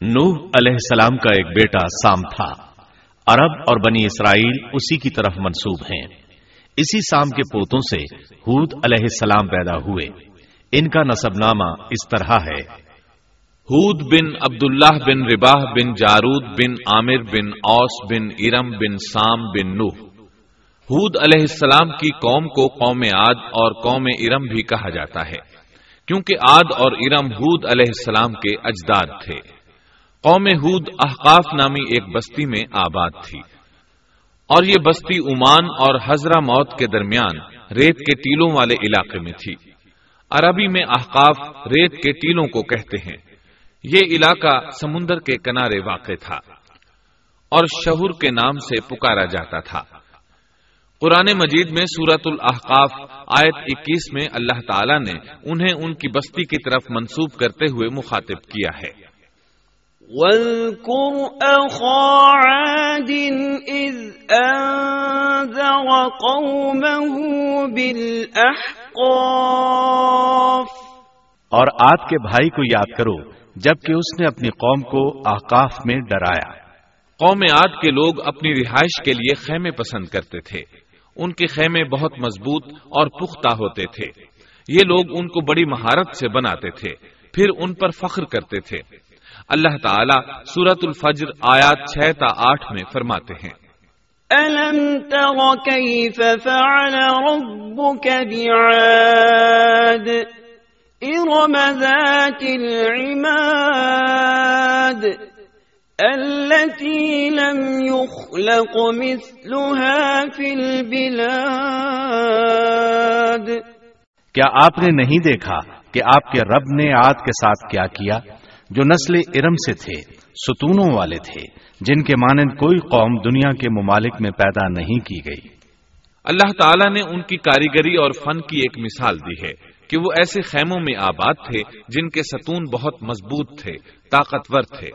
نوح علیہ السلام کا ایک بیٹا سام تھا۔ عرب اور بنی اسرائیل اسی کی طرف منسوب ہیں۔ اسی سام کے پوتوں سے حود علیہ السلام پیدا ہوئے۔ ان کا نصب نامہ اس طرح ہے۔ حود بن عبداللہ بن رباہ بن جارود بن عامر بن اوس بن ارم بن سام بن نوح۔ حود علیہ السلام کی قوم کو قوم عاد اور قوم ارم بھی کہا جاتا ہے۔ کیونکہ عاد اور ارم حود علیہ السلام کے اجداد تھے۔ قوم ہود احقاف نامی ایک بستی میں آباد تھی۔ اور یہ بستی عمان اور حضرہ موت کے درمیان ریت کے ٹیلوں والے علاقے میں تھی۔ عربی میں احقاف ریت کے ٹیلوں کو کہتے ہیں۔ یہ علاقہ سمندر کے کنارے واقع تھا اور شہر کے نام سے پکارا جاتا تھا۔ قرآن مجید میں سورت الحقاف آیت اکیس میں اللہ تعالی نے انہیں ان کی بستی کی طرف منسوب کرتے ہوئے مخاطب کیا ہے۔ واذكر أخا عاد إذ أنذر قومه بالأحقاف. اور آد کے بھائی کو یاد کرو جبکہ اس نے اپنی قوم کو آکاف میں ڈرایا۔ قوم آد کے لوگ اپنی رہائش کے لیے خیمے پسند کرتے تھے۔ ان کے خیمے بہت مضبوط اور پختہ ہوتے تھے۔ یہ لوگ ان کو بڑی مہارت سے بناتے تھے۔ پھر ان پر فخر کرتے تھے۔ اللہ تعالیٰ سورت الفجر آیات چھ تا آٹھ میں فرماتے ہیں۔ ألم تر كيف فعل ربك بعاد؟ إرم ذات العماد التي لم يخلق مثلها في البلاد۔ کیا آپ نے نہیں دیکھا کہ آپ کے رب نے آد کے ساتھ کیا کیا؟ جو نسل ارم سے تھے، ستونوں والے تھے، جن کے مانند کوئی قوم دنیا کے ممالک میں پیدا نہیں کی گئی۔ اللہ تعالیٰ نے ان کی کاریگری اور فن کی ایک مثال دی ہے کہ وہ ایسے خیموں میں آباد تھے جن کے ستون بہت مضبوط تھے، طاقتور تھے۔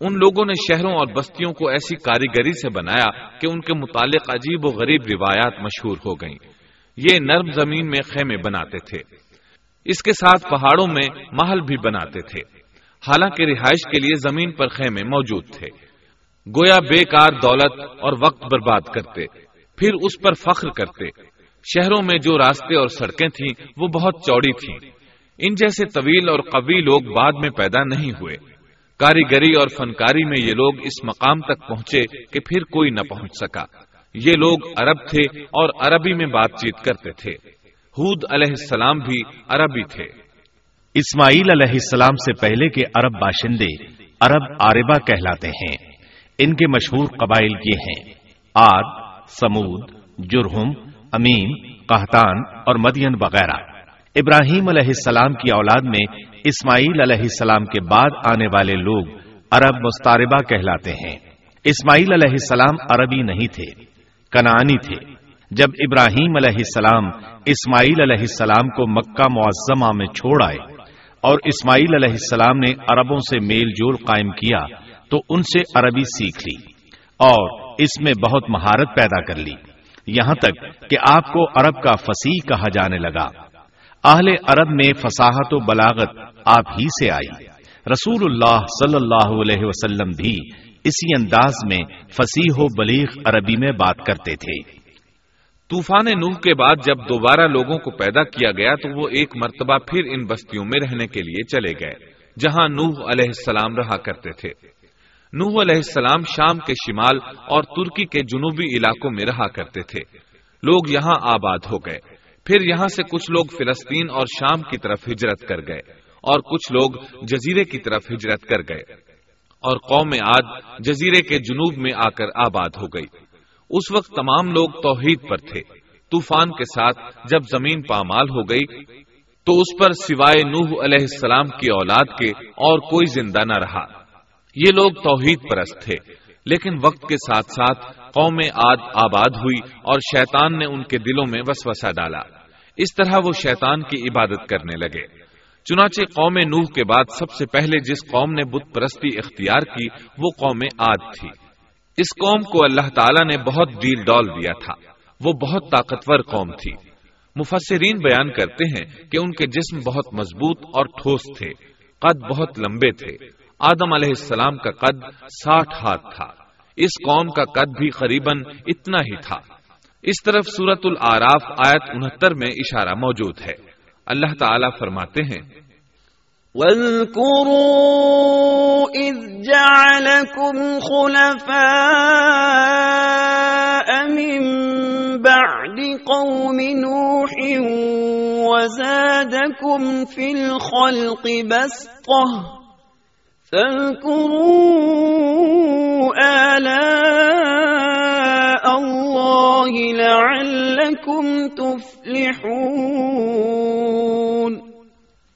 ان لوگوں نے شہروں اور بستیوں کو ایسی کاریگری سے بنایا کہ ان کے متعلق عجیب و غریب روایات مشہور ہو گئیں۔ یہ نرم زمین میں خیمے بناتے تھے۔ اس کے ساتھ پہاڑوں میں محل بھی بناتے تھے۔ حالانکہ رہائش کے لیے زمین پر خیمے موجود تھے۔ گویا بیکار دولت اور وقت برباد کرتے، پھر اس پر فخر کرتے۔ شہروں میں جو راستے اور سڑکیں تھیں، وہ بہت چوڑی تھیں۔ ان جیسے طویل اور قوی لوگ بعد میں پیدا نہیں ہوئے۔ کاریگری اور فنکاری میں یہ لوگ اس مقام تک پہنچے کہ پھر کوئی نہ پہنچ سکا۔ یہ لوگ عرب تھے اور عربی میں بات چیت کرتے تھے۔ حود علیہ السلام بھی عربی تھے۔ اسماعیل علیہ السلام سے پہلے کے عرب باشندے عرب آربا کہلاتے ہیں۔ ان کے مشہور قبائل یہ ہیں۔ آد سمود، جرہم امین قہتان اور مدین وغیرہ۔ ابراہیم علیہ السلام کی اولاد میں اسماعیل علیہ السلام کے بعد آنے والے لوگ عرب مستاربہ کہلاتے ہیں۔ اسماعیل علیہ السلام عربی نہیں تھے کنانی تھے۔ جب ابراہیم علیہ السلام اسماعیل علیہ السلام کو مکہ معظمہ میں چھوڑ آئے اور اسماعیل علیہ السلام نے عربوں سے میل جول قائم کیا، تو ان سے عربی سیکھ لی اور اس میں بہت مہارت پیدا کر لی۔ یہاں تک کہ آپ کو عرب کا فصیح کہا جانے لگا۔ اہل عرب میں فصاحت و بلاغت آپ ہی سے آئی۔ رسول اللہ صلی اللہ علیہ وسلم بھی اسی انداز میں فصیح و بلیغ عربی میں بات کرتے تھے۔ طوفان نوح کے بعد جب دوبارہ لوگوں کو پیدا کیا گیا تو وہ ایک مرتبہ پھر ان بستیوں میں رہنے کے لیے چلے گئے، جہاں نوح علیہ السلام رہا کرتے تھے۔ نوح علیہ السلام شام کے شمال اور ترکی کے جنوبی علاقوں میں رہا کرتے تھے۔ لوگ یہاں آباد ہو گئے۔ پھر یہاں سے کچھ لوگ فلسطین اور شام کی طرف ہجرت کر گئے اور کچھ لوگ جزیرے کی طرف ہجرت کر گئے اور قوم عاد جزیرے کے جنوب میں آ کر آباد ہو گئی۔ اس وقت تمام لوگ توحید پر تھے۔ طوفان کے ساتھ جب زمین پامال ہو گئی، تو اس پر سوائے نوح علیہ السلام کی اولاد کے اور کوئی زندہ نہ رہا۔ یہ لوگ توحید پرست تھے، لیکن وقت کے ساتھ ساتھ قوم آد آباد ہوئی اور شیطان نے ان کے دلوں میں وسوسہ ڈالا۔ اس طرح وہ شیطان کی عبادت کرنے لگے۔ چنانچہ قوم نوح کے بعد سب سے پہلے جس قوم نے بت پرستی اختیار کی، وہ قوم آد تھی۔ اس قوم کو اللہ تعالیٰ نے بہت ڈیل ڈال دیا تھا۔ وہ بہت طاقتور قوم تھی۔ مفسرین بیان کرتے ہیں کہ ان کے جسم بہت مضبوط اور ٹھوس تھے۔ قد بہت لمبے تھے۔ آدم علیہ السلام کا قد ساٹھ ہاتھ تھا۔ اس قوم کا قد بھی قریباً اتنا ہی تھا۔ اس طرف سورت العراف آیت انہتر میں اشارہ موجود ہے۔ اللہ تعالی فرماتے ہیں واذكروا إذ جعلكم خلفاء من بعد قوم نوح وزادكم في الخلق بسطة فاذكروا آلاء الله لعلكم تفلحون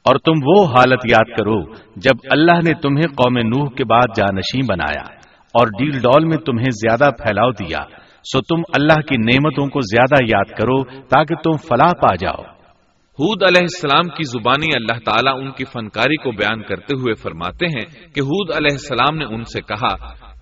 اور تم وہ حالت یاد کرو جب اللہ نے تمہیں قوم نوح کے بعد جانشین بنایا اور ڈیل ڈول میں تمہیں زیادہ پھیلاؤ دیا، سو تم اللہ کی نعمتوں کو زیادہ یاد کرو تاکہ تم فلاح پا جاؤ۔ حود علیہ السلام کی زبانی اللہ تعالیٰ ان کی فنکاری کو بیان کرتے ہوئے فرماتے ہیں کہ حود علیہ السلام نے ان سے کہا،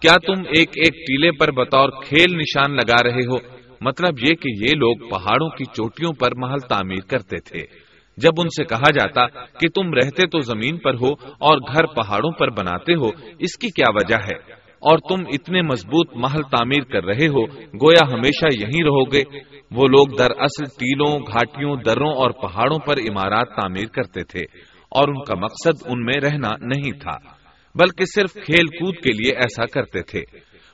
کیا تم ایک ایک ٹیلے پر بطور کھیل نشان لگا رہے ہو؟ مطلب یہ کہ یہ لوگ پہاڑوں کی چوٹیوں پر محل تعمیر کرتے تھے۔ جب ان سے کہا جاتا کہ تم رہتے تو زمین پر ہو اور گھر پہاڑوں پر بناتے ہو، اس کی کیا وجہ ہے؟ اور تم اتنے مضبوط محل تعمیر کر رہے ہو، گویا ہمیشہ یہیں رہو گے؟ وہ لوگ در اصل ٹیلوں گھاٹیوں، دروں اور پہاڑوں پر عمارات تعمیر کرتے تھے، اور ان کا مقصد ان میں رہنا نہیں تھا، بلکہ صرف کھیل کود کے لیے ایسا کرتے تھے۔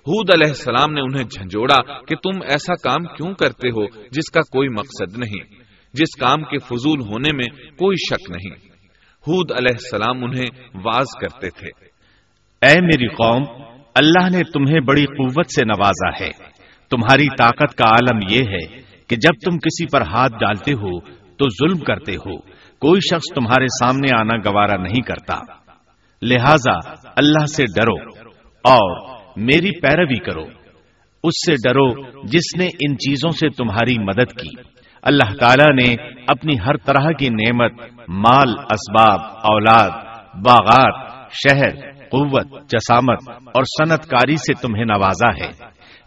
حود علیہ السلام نے انہیں جھنجوڑا کہ تم ایسا کام کیوں کرتے ہو، جس کا کوئی مقصد نہیں۔ جس کام کے فضول ہونے میں کوئی شک نہیں۔ حود علیہ السلام انہیں واز کرتے تھے۔ اے میری قوم، اللہ نے تمہیں بڑی قوت سے نوازا ہے۔ تمہاری طاقت کا عالم یہ ہے کہ جب تم کسی پر ہاتھ ڈالتے ہو تو ظلم کرتے ہو۔ کوئی شخص تمہارے سامنے آنا گوارا نہیں کرتا۔ لہذا اللہ سے ڈرو اور میری پیروی کرو۔ اس سے ڈرو جس نے ان چیزوں سے تمہاری مدد کی۔ اللہ تعالی نے اپنی ہر طرح کی نعمت، مال، اسباب، اولاد، باغات شہر قوت، جسامت اور صنعت کاری سے تمہیں نوازا ہے۔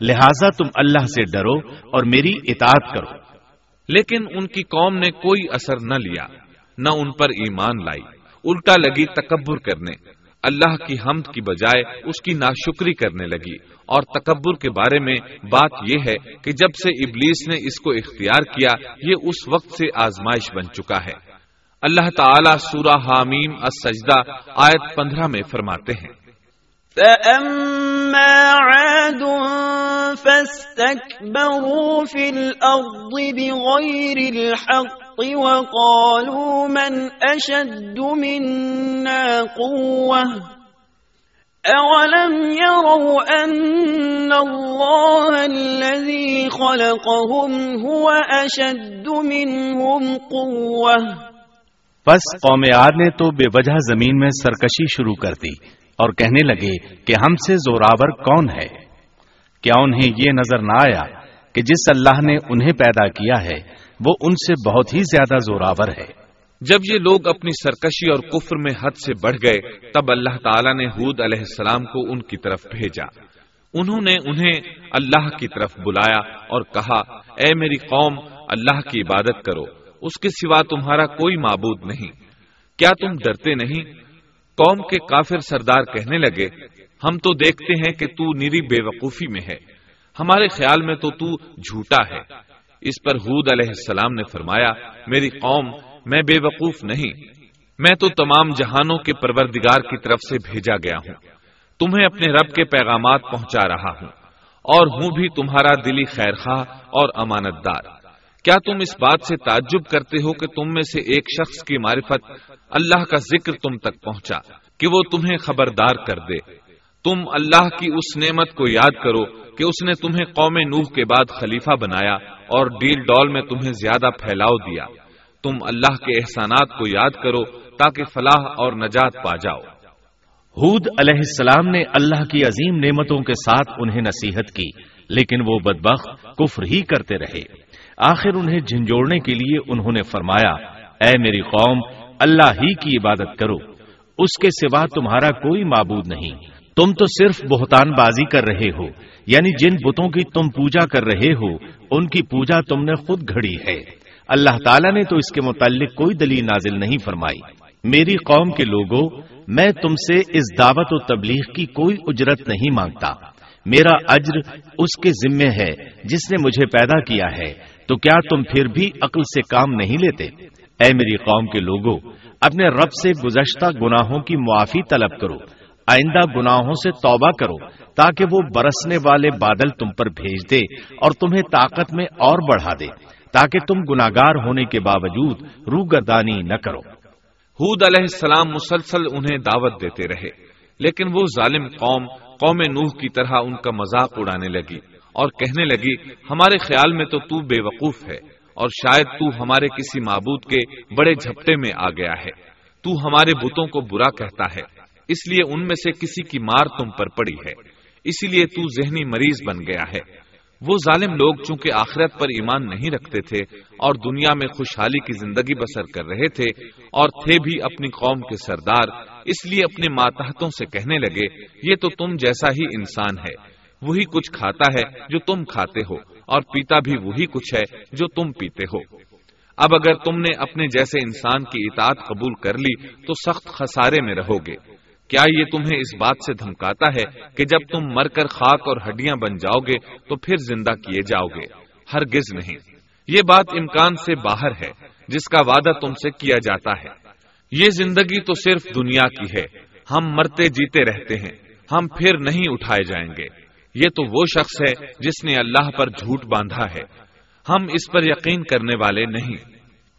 لہذا تم اللہ سے ڈرو اور میری اطاعت کرو۔ لیکن ان کی قوم نے کوئی اثر نہ لیا، نہ ان پر ایمان لائی، الٹا لگی تکبر کرنے۔ اللہ کی حمد کی بجائے اس کی ناشکری کرنے لگی۔ اور تکبر کے بارے میں بات یہ ہے کہ جب سے ابلیس نے اس کو اختیار کیا، یہ اس وقت سے آزمائش بن چکا ہے۔ اللہ تعالی سورہ حامیم السجدہ آیت پندرہ میں فرماتے ہیں۔ فَأَمَّا عَادٌ فَاسْتَكْبَرُوا فِي الْأَرْضِ بِغَيْرِ الْحَقِّ وَقَالُوا مَنْ أَشَدُّ مِنَّا قُوَّةً أولم يروا أن الله الذي خلقهم هو أشد منهم قوة پس قوم عاد نے تو بے وجہ زمین میں سرکشی شروع کر دی اور کہنے لگے کہ ہم سے زوراور کون ہے؟ کیا انہیں یہ نظر نہ آیا کہ جس اللہ نے انہیں پیدا کیا ہے وہ ان سے بہت ہی زیادہ زوراور ہے۔ جب یہ لوگ اپنی سرکشی اور کفر میں حد سے بڑھ گئے، تب اللہ تعالیٰ نے حود علیہ السلام کو ان کی طرف بھیجا۔ انہوں نے انہیں اللہ کی طرف بلایا اور کہا، اے میری قوم، اللہ کی عبادت کرو، اس کے سوا تمہارا کوئی معبود نہیں۔ کیا تم ڈرتے نہیں؟ قوم کے کافر سردار کہنے لگے، ہم تو دیکھتے ہیں کہ تو نیری بے وقوفی میں ہے، ہمارے خیال میں تو تو جھوٹا ہے۔ اس پر حود علیہ السلام نے فرمایا، میری قوم، میں بے وقوف نہیں۔ میں تو تمام جہانوں کے پروردگار کی طرف سے بھیجا گیا ہوں۔ تمہیں اپنے رب کے پیغامات پہنچا رہا ہوں۔ اور ہوں بھی تمہارا دلی خیر خواہ اور امانت دار کیا تم اس بات سے تعجب کرتے ہو کہ تم میں سے ایک شخص کی معرفت اللہ کا ذکر تم تک پہنچا، کہ وہ تمہیں خبردار کر دے۔ تم اللہ کی اس نعمت کو یاد کرو کہ اس نے تمہیں قوم نوح کے بعد خلیفہ بنایا اور ڈیل ڈول میں تمہیں زیادہ پھیلاؤ دیا۔ تم اللہ کے احسانات کو یاد کرو تاکہ فلاح اور نجات پا جاؤ۔ حود علیہ السلام نے اللہ کی عظیم نعمتوں کے ساتھ انہیں نصیحت کی، لیکن وہ بدبخت کفر ہی کرتے رہے۔ آخر انہیں جھنجوڑنے کے لیے انہوں نے فرمایا، اے میری قوم، اللہ ہی کی عبادت کرو۔ اس کے سوا تمہارا کوئی معبود نہیں۔ تم تو صرف بہتان بازی کر رہے ہو یعنی جن بتوں کی تم پوجا کر رہے ہو، ان کی پوجا تم نے خود گھڑی ہے۔ اللہ تعالیٰ نے تو اس کے متعلق کوئی دلیل نازل نہیں فرمائی۔ میری قوم کے لوگوں، میں تم سے اس دعوت و تبلیغ کی کوئی اجرت نہیں مانگتا۔ میرا اجر اس کے ذمے ہے جس نے مجھے پیدا کیا ہے، تو کیا تم پھر بھی عقل سے کام نہیں لیتے؟ اے میری قوم کے لوگوں، اپنے رب سے گزشتہ گناہوں کی معافی طلب کرو۔ آئندہ گناہوں سے توبہ کرو تاکہ وہ برسنے والے بادل تم پر بھیج دے اور تمہیں طاقت میں اور بڑھا دے تاکہ تم گناگار ہونے کے باوجود روگردانی نہ کرو۔ حود علیہ السلام مسلسل انہیں دعوت دیتے رہے، لیکن وہ ظالم قوم قوم نوح کی طرح ان کا مذاق اڑانے لگی اور کہنے لگی، ہمارے خیال میں تو تو بے وقوف ہے اور شاید تو ہمارے کسی معبود کے بڑے جھپٹے میں آ گیا ہے۔ تو ہمارے بتوں کو برا کہتا ہے۔ اس لیے ان میں سے کسی کی مار تم پر پڑی ہے۔ اسی لیے تو ذہنی مریض بن گیا ہے۔ وہ ظالم لوگ چونکہ آخرت پر ایمان نہیں رکھتے تھے اور دنیا میں خوشحالی کی زندگی بسر کر رہے تھے اور تھے بھی اپنی قوم کے سردار، اس لیے اپنے ماتحتوں سے کہنے لگے، یہ تو تم جیسا ہی انسان ہے۔ وہی کچھ کھاتا ہے جو تم کھاتے ہو، اور پیتا بھی وہی کچھ ہے جو تم پیتے ہو۔ اب اگر تم نے اپنے جیسے انسان کی اطاعت قبول کر لی، تو سخت خسارے میں رہو گے۔ کیا یہ تمہیں اس بات سے دھمکاتا ہے کہ جب تم مر کر خاک اور ہڈیاں بن جاؤ گے تو پھر زندہ کیے جاؤ گے؟ ہرگز نہیں۔ یہ بات امکان سے باہر ہے، جس کا وعدہ تم سے کیا جاتا ہے۔ یہ زندگی تو صرف دنیا کی ہے۔ ہم مرتے جیتے رہتے ہیں، ہم پھر نہیں اٹھائے جائیں گے۔ یہ تو وہ شخص ہے جس نے اللہ پر جھوٹ باندھا ہے۔ ہم اس پر یقین کرنے والے نہیں۔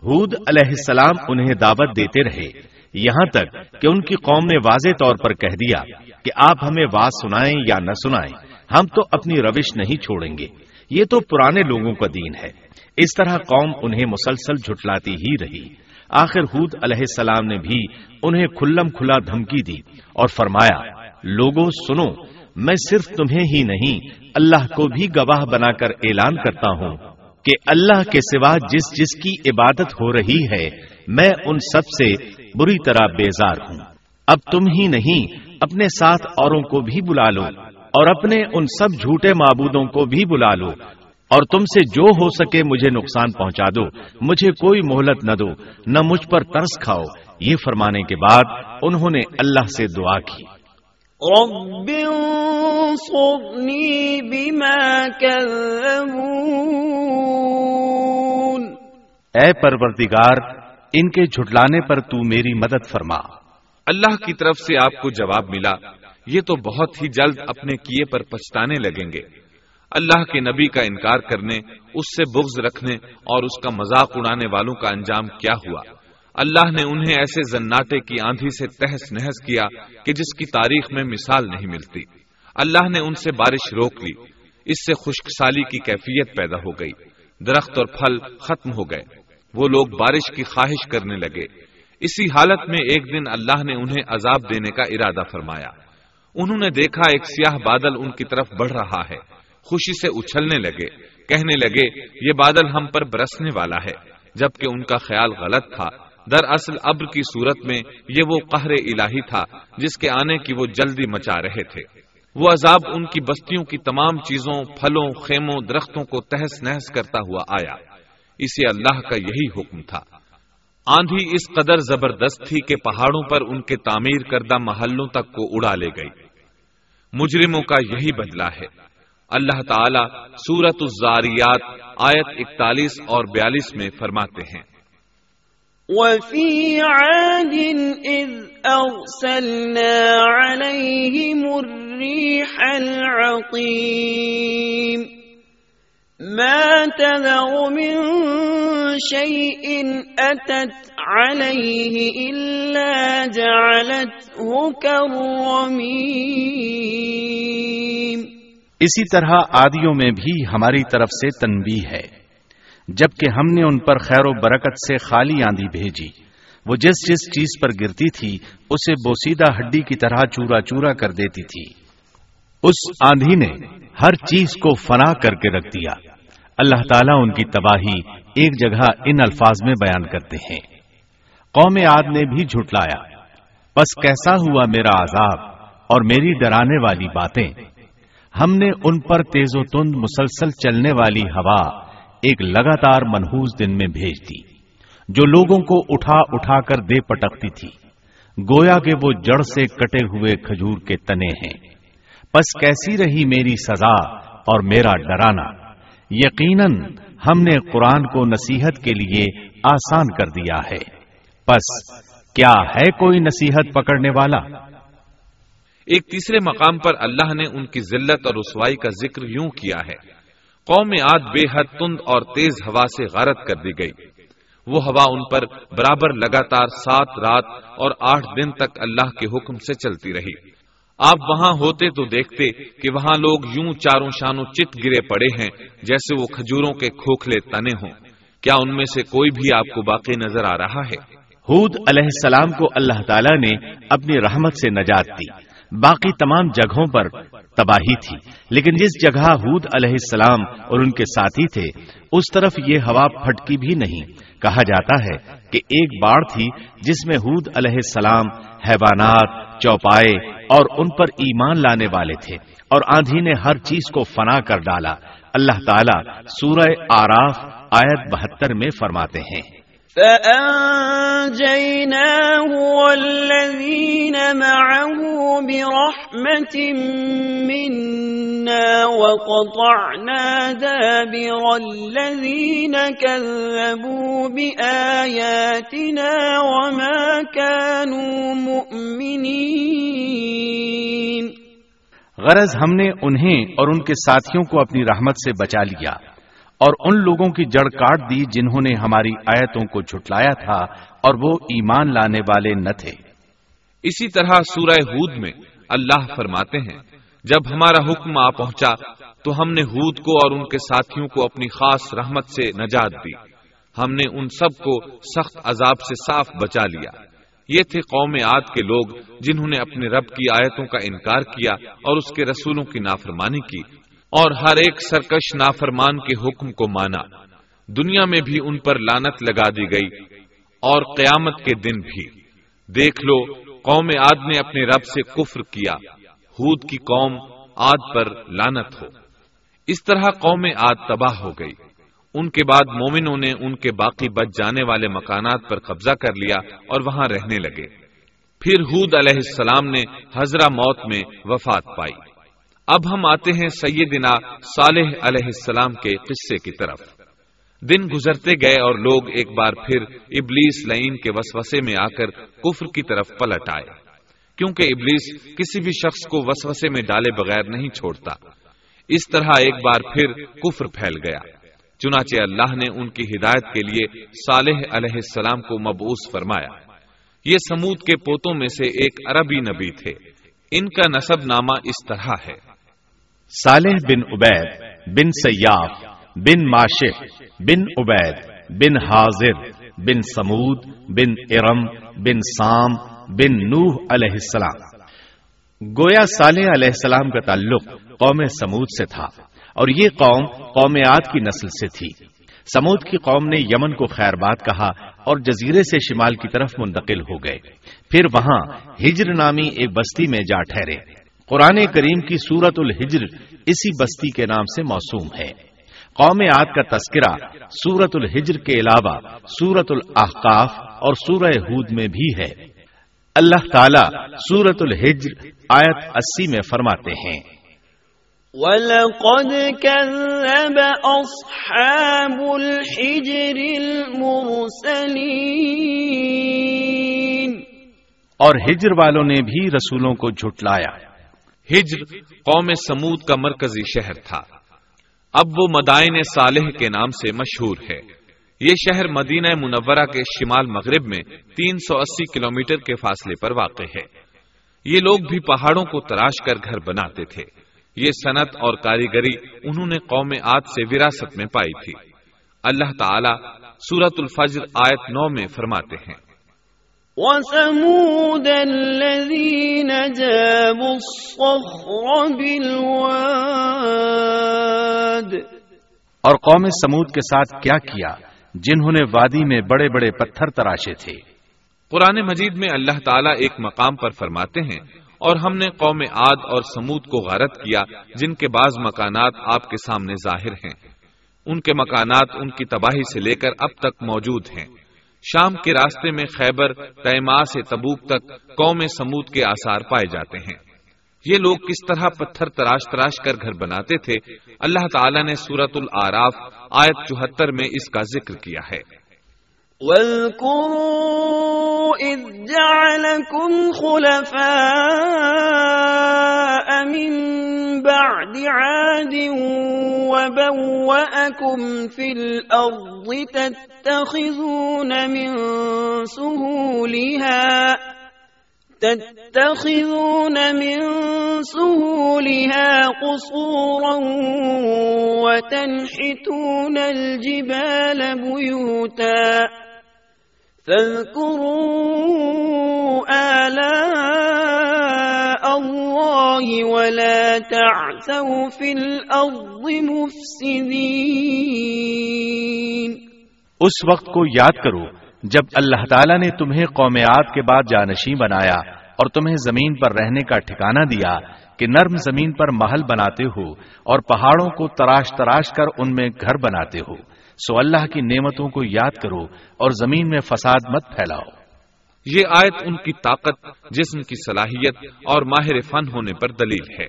حود علیہ السلام انہیں دعوت دیتے رہے۔ یہاں تک کہ ان کی قوم نے واضح طور پر کہہ دیا کہ آپ ہمیں واز سنائیں یا نہ سنائیں، ہم تو اپنی روش نہیں چھوڑیں گے۔ یہ تو پرانے لوگوں کا دین ہے۔ اس طرح قوم انہیں مسلسل جھٹلاتی ہی رہی۔ آخر حود علیہ السلام نے بھی انہیں کھلم کھلا دھمکی دی اور فرمایا، لوگوں سنو، میں صرف تمہیں ہی نہیں، اللہ کو بھی گواہ بنا کر اعلان کرتا ہوں کہ اللہ کے سوا جس جس کی عبادت ہو رہی ہے، میں ان سب سے بری طرح بیزار ہوں۔ اب تم ہی نہیں اپنے ساتھ اوروں کو بھی بلا لو اور اپنے ان سب جھوٹے معبودوں کو بھی بلا لو۔ اور تم سے جو ہو سکے مجھے نقصان پہنچا دو مجھے کوئی مہلت نہ دو نہ مجھ پر ترس کھاؤ۔ یہ فرمانے کے بعد انہوں نے اللہ سے دعا کی۔ رب بما اے پروردگار ان کے جھٹلانے پر تو میری مدد فرما۔ اللہ کی طرف سے آپ کو جواب ملا۔ یہ تو بہت ہی جلد اپنے کیے پر پچھتانے لگیں گے۔ اللہ کے نبی کا انکار کرنے، اس سے بغض رکھنے اور اس کا مذاق اڑانے والوں کا انجام کیا ہوا؟ اللہ نے انہیں ایسے زناٹے کی آندھی سے تہس نہس کیا کہ جس کی تاریخ میں مثال نہیں ملتی۔ اللہ نے ان سے بارش روک لی۔ اس سے خشک سالی کی کیفیت پیدا ہو گئی۔ درخت اور پھل ختم ہو گئے۔ وہ لوگ بارش کی خواہش کرنے لگے۔ اسی حالت میں ایک دن اللہ نے انہیں عذاب دینے کا ارادہ فرمایا۔ انہوں نے دیکھا ایک سیاہ بادل ان کی طرف بڑھ رہا ہے۔ خوشی سے اچھلنے لگے۔ کہنے لگے، یہ بادل ہم پر برسنے والا ہے، جبکہ ان کا خیال غلط تھا۔ دراصل ابر کی صورت میں یہ وہ قہر الہی تھا، جس کے آنے کی وہ جلدی مچا رہے تھے۔ وہ عذاب ان کی بستیوں کی تمام چیزوں، پھلوں، خیموں، درختوں کو تہس نہس کرتا ہوا آیا۔ اسے اللہ کا یہی حکم تھا۔ آندھی اس قدر زبردست تھی کہ پہاڑوں پر ان کے تعمیر کردہ محلوں تک کو اڑا لے گئی۔ مجرموں کا یہی بدلہ ہے۔ اللہ تعالی سورت الزاریات آیت اکتالیس اور بیالیس میں فرماتے ہیں۔ وفي عاد إذ أرسلنا عليهم الريح العقيم ما تذر من شيء أتت عليه إلا جعلته كالرميم اسی طرح آدیوں میں بھی ہماری طرف سے تنبیہ ہے۔ جبکہ ہم نے ان پر خیر و برکت سے خالی آندھی بھیجی۔ وہ جس جس چیز پر گرتی تھی، اسے بوسیدہ ہڈی کی طرح چورا چورا کر دیتی تھی۔ اس آندھی نے ہر چیز کو فنا کر کے رکھ دیا۔ اللہ تعالیٰ ان کی تباہی ایک جگہ ان الفاظ میں بیان کرتے ہیں۔ قوم آد نے بھی جھٹلایا۔ بس کیسا ہوا میرا عذاب اور میری ڈرانے والی باتیں۔ ہم نے ان پر تیز و تند مسلسل چلنے والی ہوا ایک لگاتار منحوس دن میں بھیج دی۔ جو لوگوں کو اٹھا اٹھا کر دے پٹکتی تھی۔ گویا کہ وہ جڑ سے کٹے ہوئے کھجور کے تنے ہیں۔ پس کیسی رہی میری سزا اور میرا ڈرانا؟ یقیناً ہم نے قرآن کو نصیحت کے لیے آسان کر دیا ہے۔ پس کیا ہے کوئی نصیحت پکڑنے والا؟ ایک تیسرے مقام پر اللہ نے ان کی ذلت اور رسوائی کا ذکر یوں کیا ہے۔ قوم آد بے حد تند اور تیز ہوا سے غارت کر دی گئی۔ وہ ہوا ان پر برابر لگاتار سات رات اور آٹھ دن تک اللہ کے حکم سے چلتی رہی۔ آپ وہاں ہوتے تو دیکھتے کہ وہاں لوگ یوں چاروں شانوں چت گرے پڑے ہیں، جیسے وہ کھجوروں کے کھوکھلے تنے ہوں۔ کیا ان میں سے کوئی بھی آپ کو باقی نظر آ رہا ہے؟ حود علیہ السلام کو اللہ تعالیٰ نے اپنی رحمت سے نجات دی۔ باقی تمام جگہوں پر تباہی تھی، لیکن جس جگہ حود علیہ السلام اور ان کے ساتھی تھے، اس طرف یہ ہوا پھٹکی بھی نہیں۔ کہا جاتا ہے کہ ایک باڑ تھی جس میں حود علیہ السلام، حیوانات، چوپائے اور ان پر ایمان لانے والے تھے اور آندھی نے ہر چیز کو فنا کر ڈالا۔ اللہ تعالیٰ سورہ آراف آیت بہتر میں فرماتے ہیں۔ فأنجيناه والذين معه برحمة منا وقطعنا دابر الذين كذبوا بآياتنا وما كانوا مؤمنين غرض ہم نے انہیں اور ان کے ساتھیوں کو اپنی رحمت سے بچا لیا۔ اور ان لوگوں کی جڑ کاٹ دی جنہوں نے ہماری آیتوں کو جھٹلایا تھا اور وہ ایمان لانے والے نہ تھے۔ اسی طرح سورہ ہود میں اللہ فرماتے ہیں، جب ہمارا حکم آ پہنچا تو ہم نے ہود کو اور ان کے ساتھیوں کو اپنی خاص رحمت سے نجات دی۔ ہم نے ان سب کو سخت عذاب سے صاف بچا لیا۔ یہ تھے قوم عاد کے لوگ جنہوں نے اپنے رب کی آیتوں کا انکار کیا اور اس کے رسولوں کی نافرمانی کی۔ اور ہر ایک سرکش نافرمان کے حکم کو مانا۔ دنیا میں بھی ان پر لانت لگا دی گئی اور قیامت کے دن بھی۔ دیکھ لو، قوم آد نے اپنے رب سے کفر کیا۔ ہود کی قوم آد پر لانت ہو۔ اس طرح قوم آد تباہ ہو گئی۔ ان کے بعد مومنوں نے ان کے باقی بچ جانے والے مکانات پر قبضہ کر لیا اور وہاں رہنے لگے۔ پھر ہود علیہ السلام نے حضرہ موت میں وفات پائی۔ اب ہم آتے ہیں سیدنا صالح علیہ السلام کے قصے کی طرف۔ دن گزرتے گئے اور لوگ ایک بار پھر ابلیس لائن کے وسوسے میں آ کر کفر کی طرف پلٹ آئے۔ کیونکہ ابلیس کسی بھی شخص کو وسوسے میں ڈالے بغیر نہیں چھوڑتا۔ اس طرح ایک بار پھر کفر پھیل گیا۔ چنانچہ اللہ نے ان کی ہدایت کے لیے صالح علیہ السلام کو مبوس فرمایا۔ یہ سمود کے پوتوں میں سے ایک عربی نبی تھے۔ ان کا نصب نامہ اس طرح ہے۔ صالح بن عبید بن سیاف بن ماشف بن عبید بن حاضر بن سمود بن ارم بن سام بن نوح علیہ السلام۔ گویا صالح علیہ السلام کا تعلق قوم سمود سے تھا اور یہ قوم قوم آد کی نسل سے تھی۔ سمود کی قوم نے یمن کو خیر بات کہا اور جزیرے سے شمال کی طرف منتقل ہو گئے۔ پھر وہاں ہجر نامی ایک بستی میں جا ٹھہرے۔ قرآن کریم کی سورت الحجر اسی بستی کے نام سے موسوم ہے۔ قوم آد کا تذکرہ سورت الحجر کے علاوہ سورت الحقاف اور سورہ ہود میں بھی ہے۔ اللہ تعالی سورت الحجر آیت اسی میں فرماتے ہیں۔ وَلَقَدْ كَذَّبَ أَصْحَابُ الْحِجْرِ الْمُرْسَلِينَ۔ اور ہجر والوں نے بھی رسولوں کو جھٹلایا۔ ہجر قوم سمود کا مرکزی شہر تھا۔ اب وہ مدائن صالح کے نام سے مشہور ہے۔ یہ شہر مدینہ منورہ کے شمال مغرب میں تین سو اسی کلو کے فاصلے پر واقع ہے۔ یہ لوگ بھی پہاڑوں کو تراش کر گھر بناتے تھے۔ یہ صنعت اور کاریگری انہوں نے قوم آد سے وراثت میں پائی تھی۔ اللہ تعالی سورت الفجر آیت نو میں فرماتے ہیں۔ وثمود الذين جابوا الصخر بالواد. اور قوم سمود کے ساتھ کیا کیا جنہوں نے وادی میں بڑے بڑے پتھر تراشے تھے؟ قرآن مجید میں اللہ تعالیٰ ایک مقام پر فرماتے ہیں اور ہم نے قوم عاد اور سمود کو غارت کیا جن کے بعض مکانات آپ کے سامنے ظاہر ہیں۔ ان کے مکانات ان کی تباہی سے لے کر اب تک موجود ہیں۔ شام کے راستے میں خیبر تیما سے تبوک تک قوم سمود کے آثار پائے جاتے ہیں۔ یہ لوگ کس طرح پتھر تراش تراش کر گھر بناتے تھے، اللہ تعالیٰ نے سورت العراف آیت چوہتر میں اس کا ذکر کیا ہے۔ واذكروا إذ جعلكم خلفاء من بعد عاد وبوأكم في الأرض تتخذون من سهولها تتخذون من سهولها قصورا وتنحتون الجبال بيوتا فاذكروا آلاء الله ولا تعثوا في الأرض مفسدين. اس وقت کو یاد کرو، جب اللہ تعالیٰ نے تمہیں قومیات کے بعد جانشین بنایا اور تمہیں زمین پر رہنے کا ٹھکانہ دیا کہ نرم زمین پر محل بناتے ہو اور پہاڑوں کو تراش تراش کر ان میں گھر بناتے ہو۔ سو اللہ کی نعمتوں کو یاد کرو اور زمین میں فساد مت پھیلاؤ۔ یہ آیت ان کی طاقت، جسم کی صلاحیت اور ماہر فن ہونے پر دلیل ہے۔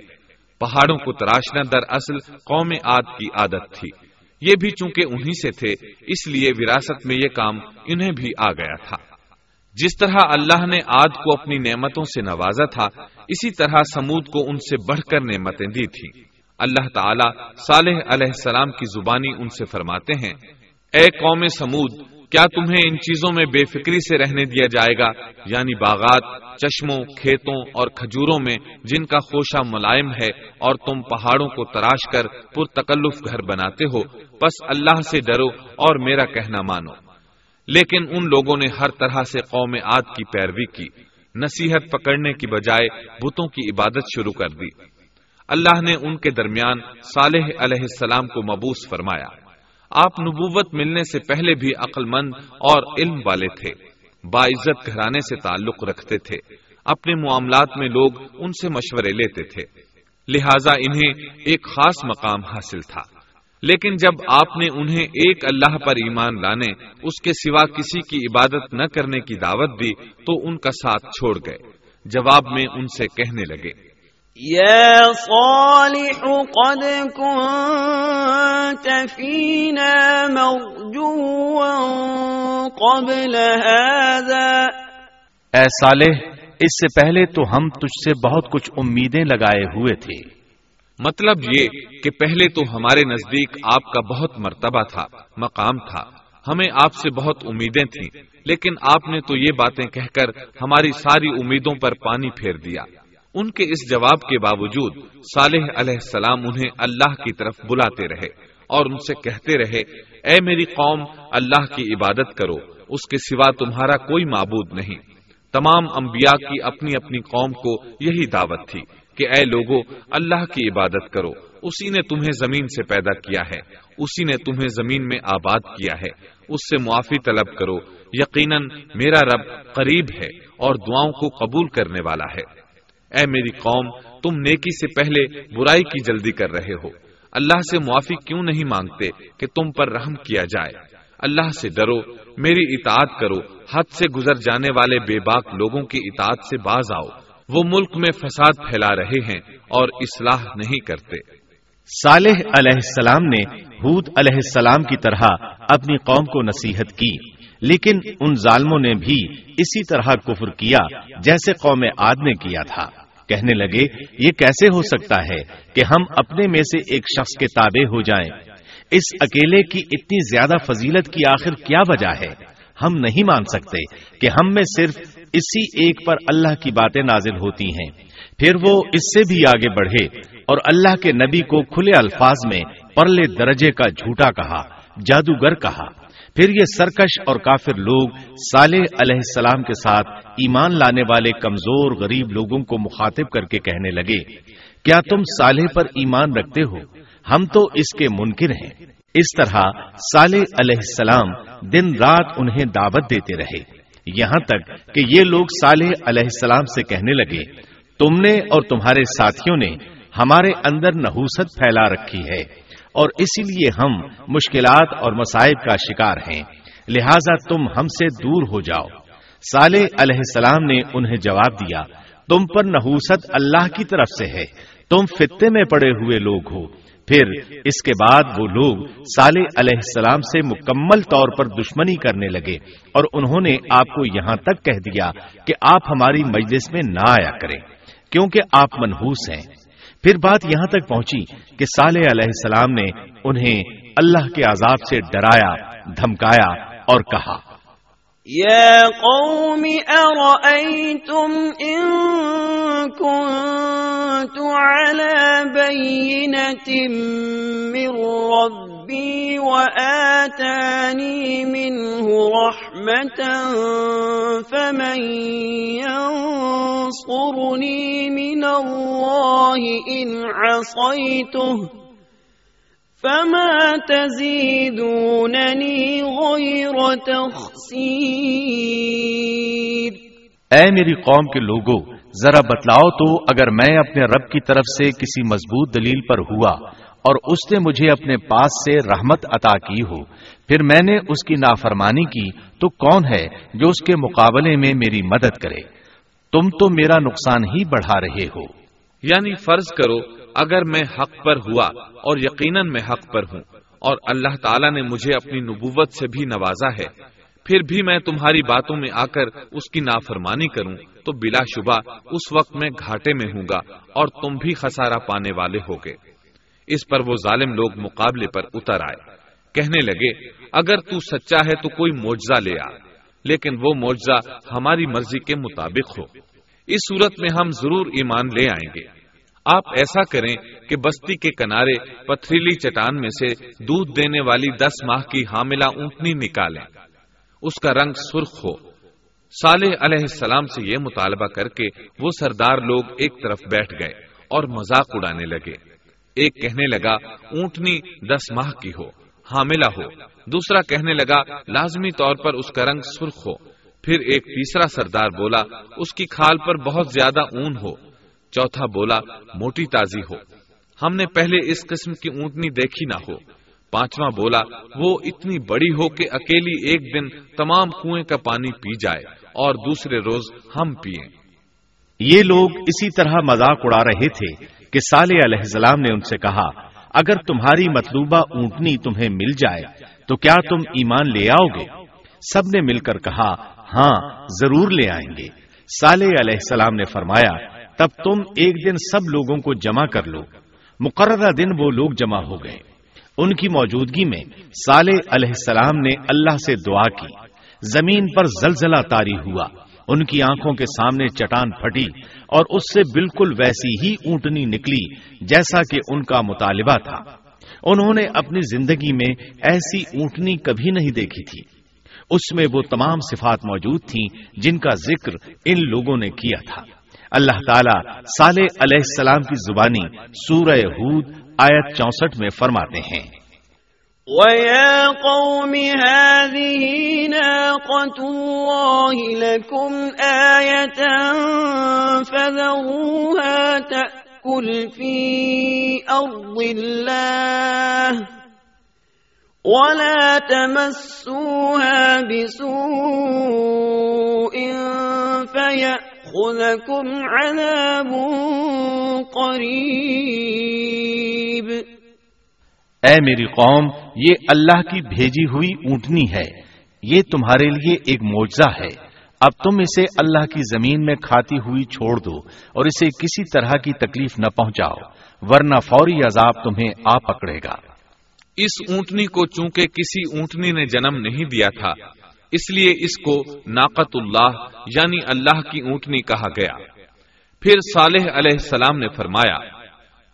پہاڑوں کو تراشنا در اصل قوم آد کی عادت تھی۔ یہ بھی چونکہ انہی سے تھے، اس لیے وراثت میں یہ کام انہیں بھی آ گیا تھا۔ جس طرح اللہ نے آد کو اپنی نعمتوں سے نوازا تھا، اسی طرح سمود کو ان سے بڑھ کر نعمتیں دی تھی اللہ تعالیٰ صالح علیہ السلام کی زبانی ان سے فرماتے ہیں، اے قوم سمود، کیا تمہیں ان چیزوں میں بے فکری سے رہنے دیا جائے گا؟ یعنی باغات، چشموں، کھیتوں اور کھجوروں میں جن کا خوشہ ملائم ہے اور تم پہاڑوں کو تراش کر پر تکلف گھر بناتے ہو بس اللہ سے ڈرو اور میرا کہنا مانو۔ لیکن ان لوگوں نے ہر طرح سے قوم آد کی پیروی کی، نصیحت پکڑنے کی بجائے بتوں کی عبادت شروع کر دی۔ اللہ نے ان کے درمیان صالح علیہ السلام کو مبوس فرمایا۔ آپ نبوت ملنے سے پہلے بھی عقل مند اور علم والے تھے، باعزت گھرانے سے تعلق رکھتے تھے، اپنے معاملات میں لوگ ان سے مشورے لیتے تھے۔ لہذا انہیں ایک خاص مقام حاصل تھا۔ لیکن جب آپ نے انہیں ایک اللہ پر ایمان لانے، اس کے سوا کسی کی عبادت نہ کرنے کی دعوت دی، تو ان کا ساتھ چھوڑ گئے۔ جواب میں ان سے کہنے لگے۔ يا صالح قد كنت فينا مرجوا قبل هذا. اے صالح اس سے پہلے تو ہم تجھ سے بہت کچھ امیدیں لگائے ہوئے تھے۔ مطلب یہ کہ پہلے تو ہمارے نزدیک آپ کا بہت مرتبہ تھا مقام تھا۔ ہمیں آپ سے بہت امیدیں تھیں لیکن آپ نے تو یہ باتیں کہہ کر ہماری ساری امیدوں پر پانی پھیر دیا۔ ان کے اس جواب کے باوجود صالح علیہ السلام انہیں اللہ کی طرف بلاتے رہے اور ان سے کہتے رہے، اے میری قوم، اللہ کی عبادت کرو، اس کے سوا تمہارا کوئی معبود نہیں۔ تمام انبیاء کی اپنی اپنی قوم کو یہی دعوت تھی کہ اے لوگو، اللہ کی عبادت کرو۔ اسی نے تمہیں زمین سے پیدا کیا ہے، اسی نے تمہیں زمین میں آباد کیا ہے۔ اس سے معافی طلب کرو۔ یقیناً میرا رب قریب ہے اور دعاؤں کو قبول کرنے والا ہے۔ اے میری قوم، تم نیکی سے پہلے برائی کی جلدی کر رہے ہو۔ اللہ سے معافی کیوں نہیں مانگتے کہ تم پر رحم کیا جائے؟ اللہ سے ڈرو، میری اطاعت کرو۔ حد سے گزر جانے والے بے باک لوگوں کی اطاعت سے باز آؤ۔ وہ ملک میں فساد پھیلا رہے ہیں اور اصلاح نہیں کرتے۔ صالح علیہ السلام نے حود علیہ السلام کی طرح اپنی قوم کو نصیحت کی۔ لیکن ان ظالموں نے بھی اسی طرح کفر کیا جیسے قوم آد نے کیا تھا۔ کہنے لگے، یہ کیسے ہو سکتا ہے کہ ہم اپنے میں سے ایک شخص کے تابع ہو جائیں؟ اس اکیلے کی اتنی زیادہ فضیلت کی آخر کیا وجہ ہے؟ ہم نہیں مان سکتے کہ ہم میں صرف اسی ایک پر اللہ کی باتیں نازل ہوتی ہیں۔ پھر وہ اس سے بھی آگے بڑھے اور اللہ کے نبی کو کھلے الفاظ میں پرلے درجے کا جھوٹا کہا، جادوگر کہا۔ پھر یہ سرکش اور کافر لوگ صالح علیہ السلام کے ساتھ ایمان لانے والے کمزور غریب لوگوں کو مخاطب کر کے کہنے لگے، کیا تم صالح پر ایمان رکھتے ہو؟ ہم تو اس کے منکر ہیں۔ اس طرح صالح علیہ السلام دن رات انہیں دعوت دیتے رہے۔ یہاں تک کہ یہ لوگ صالح علیہ السلام سے کہنے لگے، تم نے اور تمہارے ساتھیوں نے ہمارے اندر نحوست پھیلا رکھی ہے۔ اور اسی لیے ہم مشکلات اور مصائب کا شکار ہیں۔ لہذا تم ہم سے دور ہو جاؤ۔ صالح علیہ السلام نے انہیں جواب دیا، تم پر نحوست اللہ کی طرف سے ہے۔ تم فتے میں پڑے ہوئے لوگ ہو۔ پھر اس کے بعد وہ لوگ صالح علیہ السلام سے مکمل طور پر دشمنی کرنے لگے اور انہوں نے آپ کو یہاں تک کہہ دیا کہ آپ ہماری مجلس میں نہ آیا کریں، کیونکہ آپ منحوس ہیں۔ پھر بات یہاں تک پہنچی کہ صالح علیہ السلام نے انہیں اللہ کے عذاب سے ڈرایا، دھمکایا اور کہا۔ يا قوم أرأيتم إن كنت على بينة من ربي وآتاني منه رحمة فمن ينصرني من الله إن عصيته فما تزيدونني غير تخسير اے میری قوم کے لوگوں ذرا بتلاؤ تو اگر میں اپنے رب کی طرف سے کسی مضبوط دلیل پر ہوا اور اس نے مجھے اپنے پاس سے رحمت عطا کی ہو۔ پھر میں نے اس کی نافرمانی کی، تو کون ہے جو اس کے مقابلے میں میری مدد کرے؟ تم تو میرا نقصان ہی بڑھا رہے ہو۔ یعنی فرض کرو، اگر میں حق پر ہوا اور یقیناً میں حق پر ہوں اور اللہ تعالیٰ نے مجھے اپنی نبوت سے بھی نوازا ہے، پھر بھی میں تمہاری باتوں میں آ کر اس کی نافرمانی کروں، تو بلا شبہ اس وقت میں گھاٹے میں ہوں گا اور تم بھی خسارہ پانے والے ہوگے۔ اس پر وہ ظالم لوگ مقابلے پر اتر آئے۔ کہنے لگے، اگر تو سچا ہے تو کوئی معجزہ لے آ، لیکن وہ معجزہ ہماری مرضی کے مطابق ہو۔ اس صورت میں ہم ضرور ایمان لے آئیں گے۔ آپ ایسا کریں کہ بستی کے کنارے پتھریلی چٹان میں سے دودھ دینے والی دس ماہ کی حاملہ اونٹنی نکالیں۔ اس کا رنگ سرخ ہو۔ صالح علیہ السلام سے یہ مطالبہ کر کے وہ سردار لوگ ایک طرف بیٹھ گئے اور مذاق اڑانے لگے۔ ایک کہنے لگا، اونٹنی دس ماہ کی ہو، حاملہ ہو۔ دوسرا کہنے لگا، لازمی طور پر اس کا رنگ سرخ ہو۔ پھر ایک تیسرا سردار بولا، اس کی کھال پر بہت زیادہ اون ہو۔ چوتھا بولا، موٹی تازی ہو۔ ہم نے پہلے اس قسم کی اونٹنی دیکھی نہ ہو۔ پانچواں بولا، وہ اتنی بڑی ہو کہ اکیلی ایک دن تمام کنویں کا پانی پی جائے اور دوسرے روز ہم پیئیں یہ لوگ اسی طرح مذاق اڑا رہے تھے۔ کہ صالح علیہ السلام نے ان سے کہا، اگر تمہاری مطلوبہ اونٹنی تمہیں مل جائے، تو کیا تم ایمان لے آؤ گے؟ سب نے مل کر کہا ہاں ضرور لے آئیں گے۔ صالح علیہ السلام نے فرمایا، تب تم ایک دن سب لوگوں کو جمع کر لو۔ مقررہ دن وہ لوگ جمع ہو گئے۔ ان کی موجودگی میں صالح علیہ السلام نے اللہ سے دعا کی۔ زمین پر زلزلہ تاری ہوا۔ ان کی آنکھوں کے سامنے چٹان پھٹی اور اس سے بالکل ویسی ہی اونٹنی نکلی جیسا کہ ان کا مطالبہ تھا۔ انہوں نے اپنی زندگی میں ایسی اونٹنی کبھی نہیں دیکھی تھی۔ اس میں وہ تمام صفات موجود تھیں جن کا ذکر ان لوگوں نے کیا تھا۔ اللہ تعالیٰ صالح علیہ السلام کی زبانی سورہ ہود آیت چونسٹھ میں فرماتے ہیں۔ وَيَا قَوْمِ هَذِهِ نَاقَةُ اللَّهِ لَكُمْ آيَةً فَذَرُوهَا تَأْكُلْ فِي أَرْضِ اللَّهِ وَلَا تَمَسُّوهَا بِسُوءٍ فَيَأْ يأخذكم عذاب قریب اے میری قوم، یہ اللہ کی بھیجی ہوئی اونٹنی ہے۔ یہ تمہارے لیے ایک معجزہ ہے۔ اب تم اسے اللہ کی زمین میں کھاتی ہوئی چھوڑ دو اور اسے کسی طرح کی تکلیف نہ پہنچاؤ، ورنہ فوری عذاب تمہیں آ پکڑے گا۔ اس اونٹنی کو چونکہ کسی اونٹنی نے جنم نہیں دیا تھا، اس لیے اس کو ناقت اللہ یعنی اللہ کی اونٹنی کہا گیا۔ پھر صالح علیہ السلام نے فرمایا،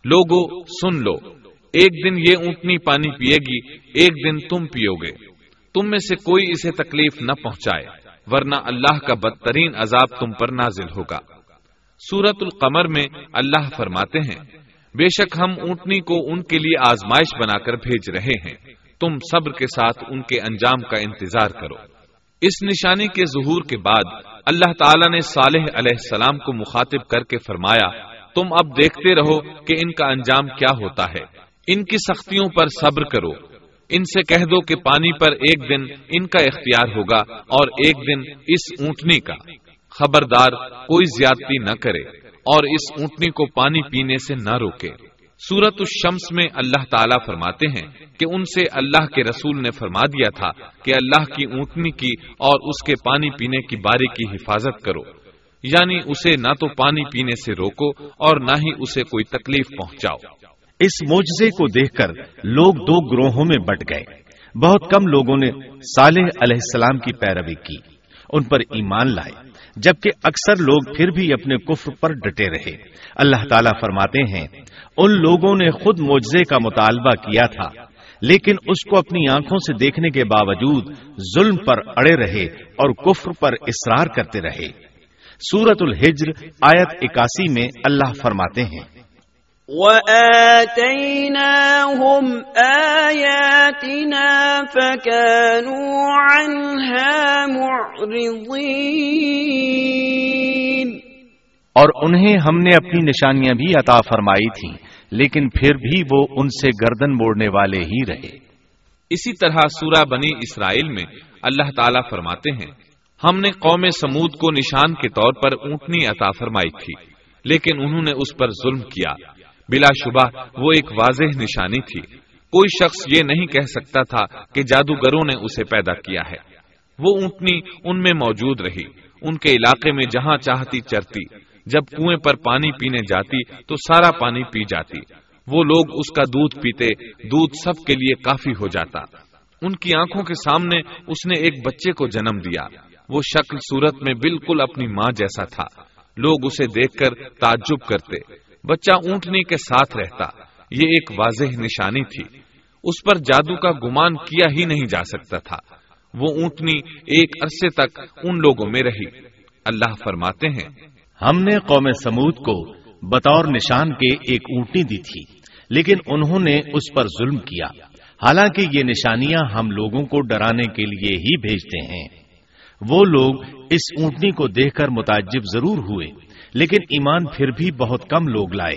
لوگو، سن لو۔ ایک دن یہ اونٹنی پانی پیے گی، ایک دن تم پیو گے۔ تم میں سے کوئی اسے تکلیف نہ پہنچائے، ورنہ اللہ کا بدترین عذاب تم پر نازل ہوگا۔ سورت القمر میں اللہ فرماتے ہیں، بے شک ہم اونٹنی کو ان کے لیے آزمائش بنا کر بھیج رہے ہیں۔ تم صبر کے ساتھ ان کے انجام کا انتظار کرو۔ اس نشانی کے ظہور کے بعد اللہ تعالیٰ نے صالح علیہ السلام کو مخاطب کر کے فرمایا، تم اب دیکھتے رہو کہ ان کا انجام کیا ہوتا ہے۔ ان کی سختیوں پر صبر کرو۔ ان سے کہہ دو کہ پانی پر ایک دن ان کا اختیار ہوگا اور ایک دن اس اونٹنی کا۔ خبردار، کوئی زیادتی نہ کرے اور اس اونٹنی کو پانی پینے سے نہ روکے۔ سورت الشمس میں اللہ تعالیٰ فرماتے ہیں کہ ان سے اللہ کے رسول نے فرما دیا تھا کہ اللہ کی اونٹنی کی اور اس کے پانی پینے کی باری کی حفاظت کرو۔ یعنی اسے نہ تو پانی پینے سے روکو اور نہ ہی اسے کوئی تکلیف پہنچاؤ۔ اس موجزے کو دیکھ کر لوگ دو گروہوں میں بٹ گئے۔ بہت کم لوگوں نے صالح علیہ السلام کی پیروی کی، ان پر ایمان لائے، جبکہ اکثر لوگ پھر بھی اپنے کفر پر ڈٹے رہے۔ اللہ تعالیٰ فرماتے ہیں، ان لوگوں نے خود معجزے کا مطالبہ کیا تھا، لیکن اس کو اپنی آنکھوں سے دیکھنے کے باوجود ظلم پر اڑے رہے اور کفر پر اصرار کرتے رہے۔ سورت الحجر آیت اکاسی میں اللہ فرماتے ہیں وَآتَيْنَاهُمْ آيَاتِنَا فَكَانُوا عَنْهَا مُعْرِضِينَ اور انہیں ہم نے اپنی نشانیاں بھی عطا فرمائی تھیں لیکن پھر بھی وہ ان سے گردن موڑنے والے ہی رہے۔ اسی طرح سورہ بنی اسرائیل میں اللہ تعالیٰ فرماتے ہیں ہم نے قوم سمود کو نشان کے طور پر اونٹنی عطا فرمائی تھی لیکن انہوں نے اس پر ظلم کیا۔ بلا شبہ وہ ایک واضح نشانی تھی۔ کوئی شخص یہ نہیں کہہ سکتا تھا کہ جادوگروں نے اسے پیدا کیا ہے۔ وہ اونٹنی ان میں موجود رہی۔ ان کے علاقے میں جہاں چاہتی چرتی۔ جب کنویں پر پانی پینے جاتی تو سارا پانی پی جاتی۔ وہ لوگ اس کا دودھ پیتے، دودھ سب کے لیے کافی ہو جاتا۔ ان کی آنکھوں کے سامنے اس نے ایک بچے کو جنم دیا۔ وہ شکل صورت میں بالکل اپنی ماں جیسا تھا۔ لوگ اسے دیکھ کر تعجب کرتے۔ بچہ اونٹنی کے ساتھ رہتا۔ یہ ایک واضح نشانی تھی۔ اس پر جادو کا گمان کیا ہی نہیں جا سکتا تھا۔ وہ اونٹنی ایک عرصے تک ان لوگوں میں رہی۔ اللہ فرماتے ہیں، ہم نے قوم سمود کو بطور نشان کے ایک اونٹنی دی تھی، لیکن انہوں نے اس پر ظلم کیا۔ حالانکہ یہ نشانیاں ہم لوگوں کو ڈرانے کے لیے ہی بھیجتے ہیں۔ وہ لوگ اس اونٹنی کو دیکھ کر متعجب ضرور ہوئے۔ لیکن ایمان پھر بھی بہت کم لوگ لائے۔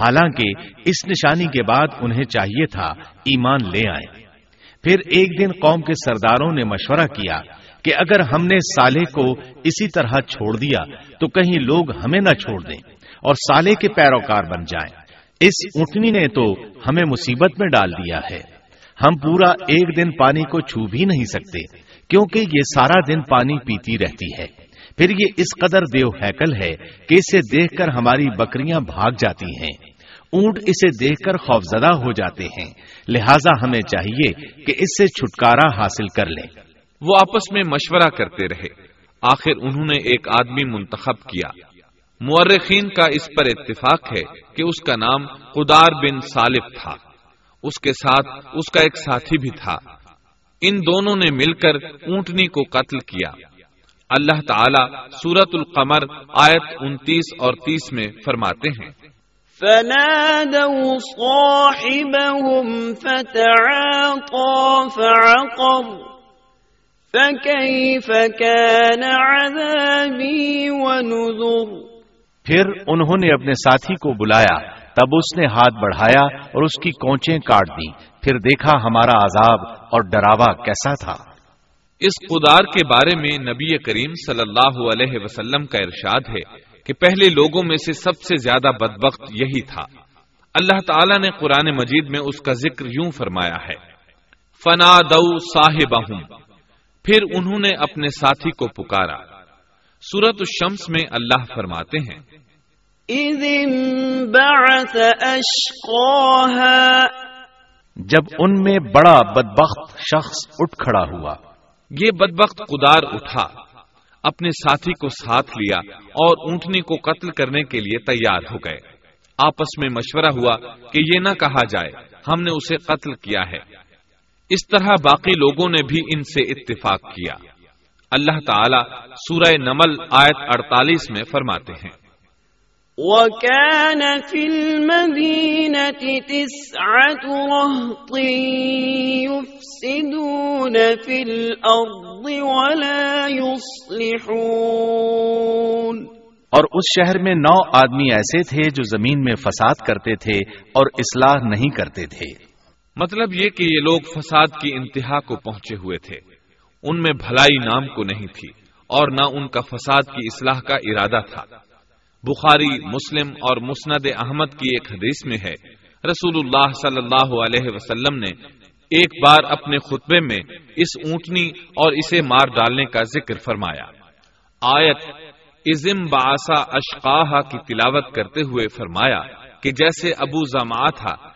حالانکہ اس نشانی کے بعد انہیں چاہیے تھا ایمان لے آئے پھر ایک دن قوم کے سرداروں نے مشورہ کیا کہ اگر ہم نے سالے کو اسی طرح چھوڑ دیا تو کہیں لوگ ہمیں نہ چھوڑ دیں اور سالے کے پیروکار بن جائیں۔ اس اٹھنی نے تو ہمیں مصیبت میں ڈال دیا ہے۔ ہم پورا ایک دن پانی کو چھو بھی نہیں سکتے کیونکہ یہ سارا دن پانی پیتی رہتی ہے۔ پھر یہ اس قدر دیو ہیکل ہے کہ اسے دیکھ کر ہماری بکریاں بھاگ جاتی ہیں۔ اونٹ اسے دیکھ کر خوفزدہ ہو جاتے ہیں۔ لہذا ہمیں چاہیے کہ اس سے چھٹکارا حاصل کر لیں۔ وہ آپس میں مشورہ کرتے رہے۔ آخر انہوں نے ایک آدمی منتخب کیا۔ مورخین کا اس پر اتفاق ہے کہ اس کا نام قدار بن سالف تھا۔ اس کے ساتھ اس کا ایک ساتھی بھی تھا۔ ان دونوں نے مل کر اونٹنی کو قتل کیا۔ اللہ تعالی سورت القمر آیت انتیس اور تیس میں فرماتے ہیں۔ فنادوا صاحبهم فتعاطى فعقر فكيف كان عذابي ونذر؟ پھر انہوں نے اپنے ساتھی کو بلایا تب اس نے ہاتھ بڑھایا اور اس کی کونچیں کاٹ دی پھر دیکھا ہمارا عذاب اور ڈراوا کیسا تھا۔ اس قدار کے بارے میں نبی کریم صلی اللہ علیہ وسلم کا ارشاد ہے کہ پہلے لوگوں میں سے سب سے زیادہ بدبخت یہی تھا۔ اللہ تعالی نے قرآن مجید میں اس کا ذکر یوں فرمایا ہے فنا دو صاحب پھر انہوں نے اپنے ساتھی کو پکارا۔ سورت الشمس میں اللہ فرماتے ہیں جب ان میں بڑا بدبخت شخص اٹھ کھڑا ہوا۔ یہ بدبخت قدار اٹھا، اپنے ساتھی کو ساتھ لیا اور اونٹنی کو قتل کرنے کے لیے تیار ہو گئے۔ آپس میں مشورہ ہوا کہ یہ نہ کہا جائے، ہم نے اسے قتل کیا ہے۔ اس طرح باقی لوگوں نے بھی ان سے اتفاق کیا۔ اللہ تعالی سورہ نمل آیت اڑتالیس میں فرماتے ہیں۔ وَكَانَ فِي الْمَدِينَةِ تِسْعَةُ رَهْطٍ يُفْسِدُونَ فِي الْأَرْضِ وَلَا يُصْلِحُونَ اور اس شہر میں نو آدمی ایسے تھے جو زمین میں فساد کرتے تھے اور اصلاح نہیں کرتے تھے۔ مطلب یہ کہ یہ لوگ فساد کی انتہا کو پہنچے ہوئے تھے۔ ان میں بھلائی نام کو نہیں تھی اور نہ ان کا فساد کی اصلاح کا ارادہ تھا۔ بخاری، مسلم اور مسند احمد کی ایک حدیث میں ہے۔ رسول اللہ صلی اللہ علیہ وسلم نے ایک بار اپنے خطبے میں اس اونٹنی اور اسے مار ڈالنے کا ذکر فرمایا۔ آیت ازم باسا اشقاہ کی تلاوت کرتے ہوئے فرمایا کہ جیسے ابو زما تھا،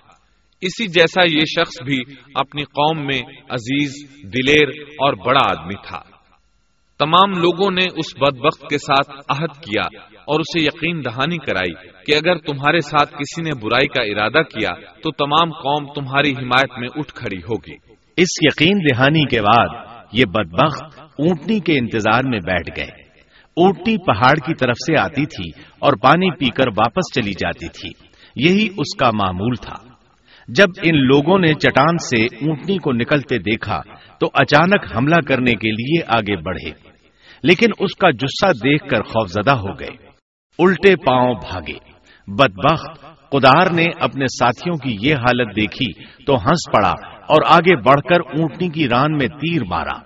اسی جیسا یہ شخص بھی اپنی قوم میں عزیز، دلیر اور بڑا آدمی تھا۔ تمام لوگوں نے اس بدبخت کے ساتھ عہد کیا اور اسے یقین دہانی کرائی کہ اگر تمہارے ساتھ کسی نے برائی کا ارادہ کیا تو تمام قوم تمہاری حمایت میں اٹھ کھڑی ہوگی۔ اس یقین دہانی کے بعد یہ بدبخت اونٹنی کے انتظار میں بیٹھ گئے۔ اونٹنی پہاڑ کی طرف سے آتی تھی اور پانی پی کر واپس چلی جاتی تھی۔ یہی اس کا معمول تھا۔ جب ان لوگوں نے چٹان سے اونٹنی کو نکلتے دیکھا تو اچانک حملہ کرنے کے لیے آگے بڑھے۔ لیکن اس کا جسہ دیکھ کر خوفزدہ ہو گئے۔ الٹے پاؤں بھاگے۔ بدبخت، قدار نے اپنے ساتھیوں کی یہ حالت دیکھی تو ہنس پڑا اور آگے بڑھ کر اونٹنی کی ران میں تیر مارا۔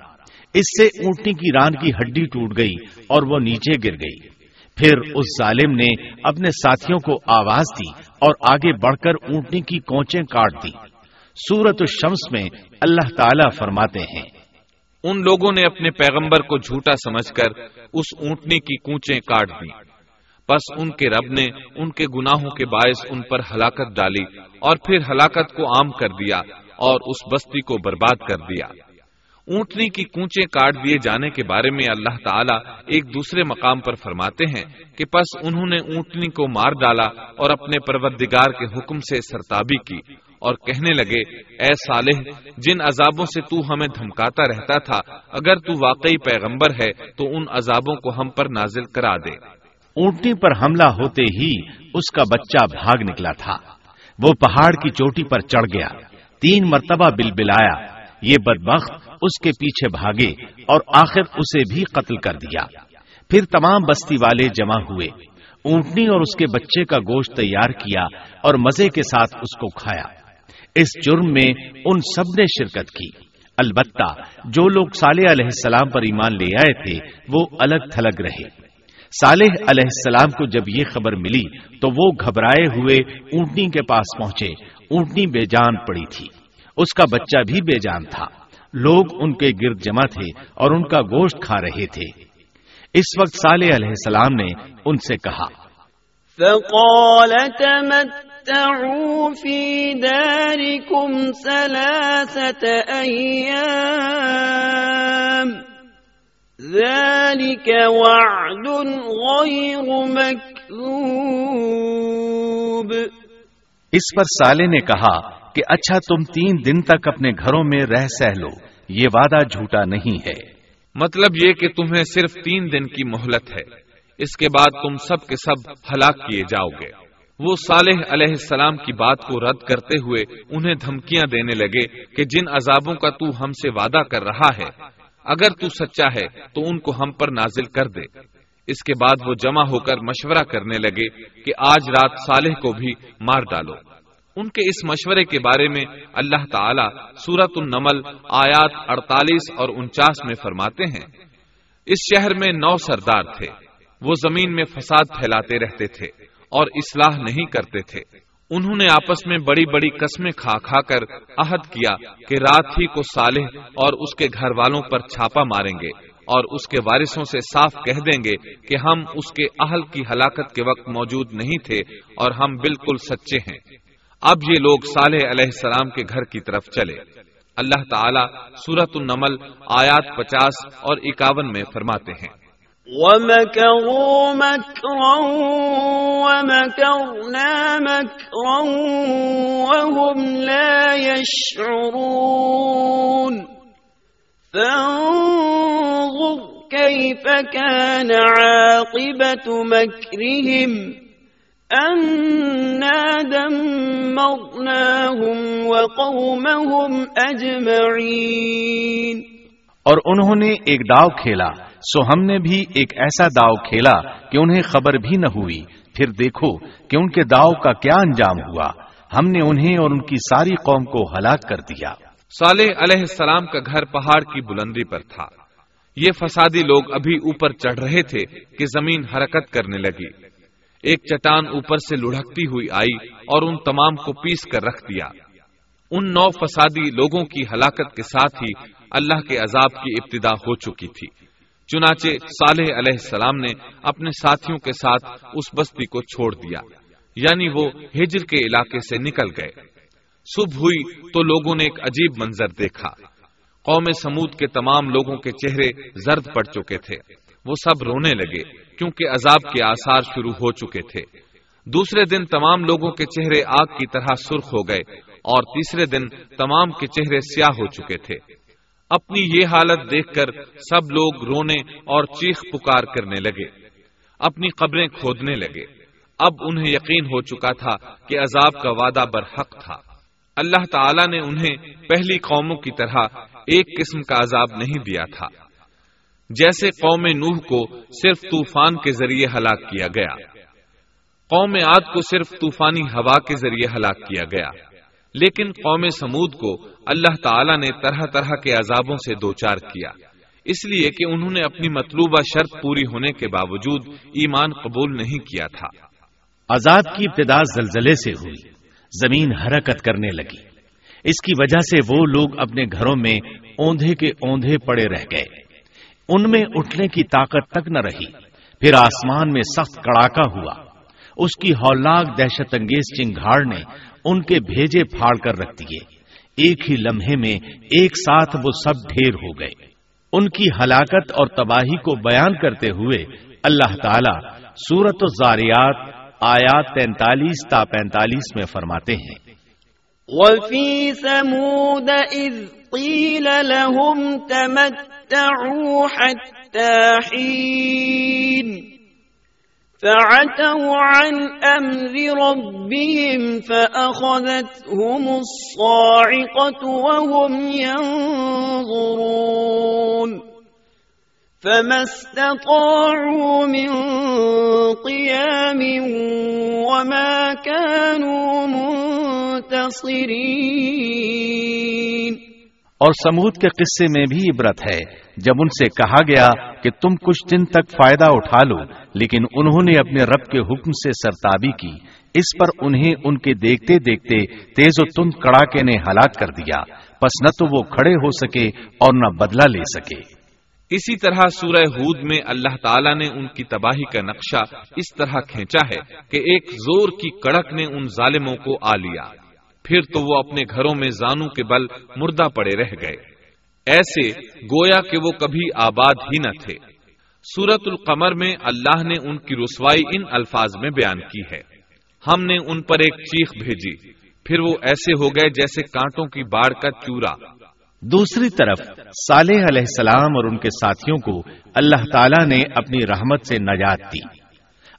اس سے اونٹنی کی ران کی ہڈی ٹوٹ گئی اور وہ نیچے گر گئی۔ پھر اس ظالم نے اپنے ساتھیوں کو آواز دی اور آگے بڑھ کر اونٹنی کی کوچیں کاٹ دی۔ سورت الشمس میں اللہ تعالی فرماتے ہیں، ان لوگوں نے اپنے پیغمبر کو جھوٹا سمجھ کر اس اونٹنی کی کوچیں کاٹ دی بس ان کے رب نے ان کے گناہوں کے باعث ان پر ہلاکت ڈالی اور پھر ہلاکت کو عام کر دیا اور اس بستی کو برباد کر دیا۔ اونٹنی کی کونچے کاٹ دیے جانے کے بارے میں اللہ تعالیٰ ایک دوسرے مقام پر فرماتے ہیں کہ پس انہوں نے اونٹنی کو مار ڈالا اور اپنے پروردگار کے حکم سے سرتابی کی اور کہنے لگے، اے صالح، جن عذابوں سے تو ہمیں دھمکاتا رہتا تھا، اگر تو واقعی پیغمبر ہے تو ان عذابوں کو ہم پر نازل کرا دے۔ اونٹنی پر حملہ ہوتے ہی اس کا بچہ بھاگ نکلا تھا۔ وہ پہاڑ کی چوٹی پر چڑھ گیا۔ تین مرتبہ بل بلایا۔ یہ بدبخت اس کے پیچھے بھاگے اور آخر اسے بھی قتل کر دیا۔ پھر تمام بستی والے جمع ہوئے۔ اونٹنی اور اس کے بچے کا گوشت تیار کیا اور مزے کے ساتھ اس کو کھایا۔ اس جرم میں ان سب نے شرکت کی۔ البتہ جو لوگ صالح علیہ السلام پر ایمان لے آئے تھے، وہ الگ تھلگ رہے۔ صالح علیہ السلام کو جب یہ خبر ملی تو وہ گھبرائے ہوئے اونٹنی کے پاس پہنچے۔ اونٹنی بے جان پڑی تھی۔ اس کا بچہ بھی بے جان تھا۔ لوگ ان کے گرد جمع تھے اور ان کا گوشت کھا رہے تھے۔ اس وقت صالح علیہ السلام نے ان سے کہا، فقال، تمتعوا في داركم ثلاثة أيام ذلك وعد غير مكذوب. اس پر سالے نے کہا کہ اچھا تم تین دن تک اپنے گھروں میں رہ سہ لو یہ وعدہ جھوٹا نہیں ہے۔ مطلب یہ کہ تمہیں صرف تین دن کی مہلت ہے۔ اس کے بعد تم سب کے سب ہلاک کیے جاؤ گے۔ وہ صالح علیہ السلام کی بات کو رد کرتے ہوئے انہیں دھمکیاں دینے لگے کہ جن عذابوں کا تو ہم سے وعدہ کر رہا ہے اگر تو سچا ہے، تو ان کو ہم پر نازل کر دے۔ اس کے بعد وہ جمع ہو کر مشورہ کرنے لگے کہ آج رات صالح کو بھی مار ڈالو۔ ان کے اس مشورے کے بارے میں اللہ تعالی سورت النمل آیات اڑتالیس اور انچاس میں فرماتے ہیں۔ اس شہر میں نو سردار تھے۔ وہ زمین میں فساد پھیلاتے رہتے تھے اور اصلاح نہیں کرتے تھے۔ انہوں نے آپس میں بڑی بڑی قسمیں کھا کھا کر عہد کیا کہ رات ہی کو صالح اور اس کے گھر والوں پر چھاپا ماریں گے اور اس کے وارثوں سے صاف کہہ دیں گے کہ ہم اس کے اہل کی ہلاکت کے وقت موجود نہیں تھے اور ہم بالکل سچے ہیں۔ اب یہ لوگ صالح علیہ السلام کے گھر کی طرف چلے۔ اللہ تعالیٰ سورت النمل آیات پچاس اور اکاون میں فرماتے ہیں۔ ومكروا مكرا ومكرنا مكرا وهم لا يشعرون فانظر كيف كان عاقبة مكرهم أنا دمرناهم وقومهم أجمعين اور انہوں نے ایک داؤ کھیلا۔ سو ہم نے بھی ایک ایسا داؤ کھیلا کہ انہیں خبر بھی نہ ہوئی۔ پھر دیکھو کہ ان کے داؤ کا کیا انجام ہوا۔ ہم نے انہیں اور ان کی ساری قوم کو ہلاک کر دیا۔ صالح علیہ السلام کا گھر پہاڑ کی بلندی پر تھا۔ یہ فسادی لوگ ابھی اوپر چڑھ رہے تھے کہ زمین حرکت کرنے لگی۔ ایک چٹان اوپر سے لڑھکتی ہوئی آئی اور ان تمام کو پیس کر رکھ دیا۔ ان نو فسادی لوگوں کی ہلاکت کے ساتھ ہی اللہ کے عذاب کی ابتدا ہو چکی تھی۔ چنانچہ صالح علیہ السلام نے اپنے ساتھیوں کے ساتھ اس بستی کو چھوڑ دیا یعنی وہ ہجر کے علاقے سے نکل گئے۔ صبح ہوئی تو لوگوں نے ایک عجیب منظر دیکھا۔ قوم سمود کے تمام لوگوں کے چہرے زرد پڑ چکے تھے۔ وہ سب رونے لگے کیونکہ عذاب کے آثار شروع ہو چکے تھے۔ دوسرے دن تمام لوگوں کے چہرے آگ کی طرح سرخ ہو گئے اور تیسرے دن تمام کے چہرے سیاہ ہو چکے تھے۔ اپنی یہ حالت دیکھ کر سب لوگ رونے اور چیخ پکار کرنے لگے، اپنی قبریں کھودنے لگے۔ اب انہیں یقین ہو چکا تھا کہ عذاب کا وعدہ برحق تھا۔ اللہ تعالی نے انہیں پہلی قوموں کی طرح ایک قسم کا عذاب نہیں دیا تھا۔ جیسے قوم نوح کو صرف طوفان کے ذریعے ہلاک کیا گیا۔ قوم عاد کو صرف طوفانی ہوا کے ذریعے ہلاک کیا گیا۔ لیکن قوم سمود کو اللہ تعالی نے طرح طرح کے عذابوں سے دوچار کیا۔ اس لیے کہ انہوں نے اپنی مطلوبہ شرط پوری ہونے کے باوجود ایمان قبول نہیں کیا تھا۔ عذاب کی ابتدا زلزلے سے ہوئی، زمین حرکت کرنے لگی۔ اس کی وجہ سے وہ لوگ اپنے گھروں میں اوندھے کے اوندھے پڑے رہ گئے۔ ان میں اٹھنے کی طاقت تک نہ رہی، پھر آسمان میں سخت کڑاکا ہوا۔ اس کی ہولناک دہشت انگیز چنگھاڑ نے ان کے بھیجے پھاڑ کر رکھ دیے۔ ایک ہی لمحے میں ایک ساتھ وہ سب ڈھیر ہو گئے۔ ان کی ہلاکت اور تباہی کو بیان کرتے ہوئے اللہ تعالی سورت الزاریات آیات تینتالیس تا پینتالیس میں فرماتے ہیں۔ وفي ثمود إذ قيل لهم تمتعوا حتى حين فعتوا عن أمر ربهم فأخذتهم الصاعقة وهم ينظرون فما استطاعوا من قيام وما كانوا منتصرين اور سمود کے قصے میں بھی عبرت ہے۔ جب ان سے کہا گیا کہ تم کچھ دن تک فائدہ اٹھا لو، لیکن انہوں نے اپنے رب کے حکم سے سرتابی کی۔ اس پر انہیں ان کے دیکھتے دیکھتے تیز و تند کڑاکے نے ہلاک کر دیا۔ پس نہ تو وہ کھڑے ہو سکے اور نہ بدلہ لے سکے۔ اسی طرح سورہ ہود میں اللہ تعالیٰ نے ان کی تباہی کا نقشہ اس طرح کھینچا ہے کہ ایک زور کی کڑک نے ان ظالموں کو آ لیا۔ پھر تو وہ اپنے گھروں میں زانو کے بل مردہ پڑے رہ گئے۔ ایسے گویا کہ وہ کبھی آباد ہی نہ تھے۔ سورت القمر میں اللہ نے ان کی رسوائی ان الفاظ میں بیان کی ہے۔ ہم نے ان پر ایک چیخ بھیجی پھر وہ ایسے ہو گئے جیسے کانٹوں کی باڑ کا چورا۔ دوسری طرف صالح علیہ السلام اور ان کے ساتھیوں کو اللہ تعالیٰ نے اپنی رحمت سے نجات دی۔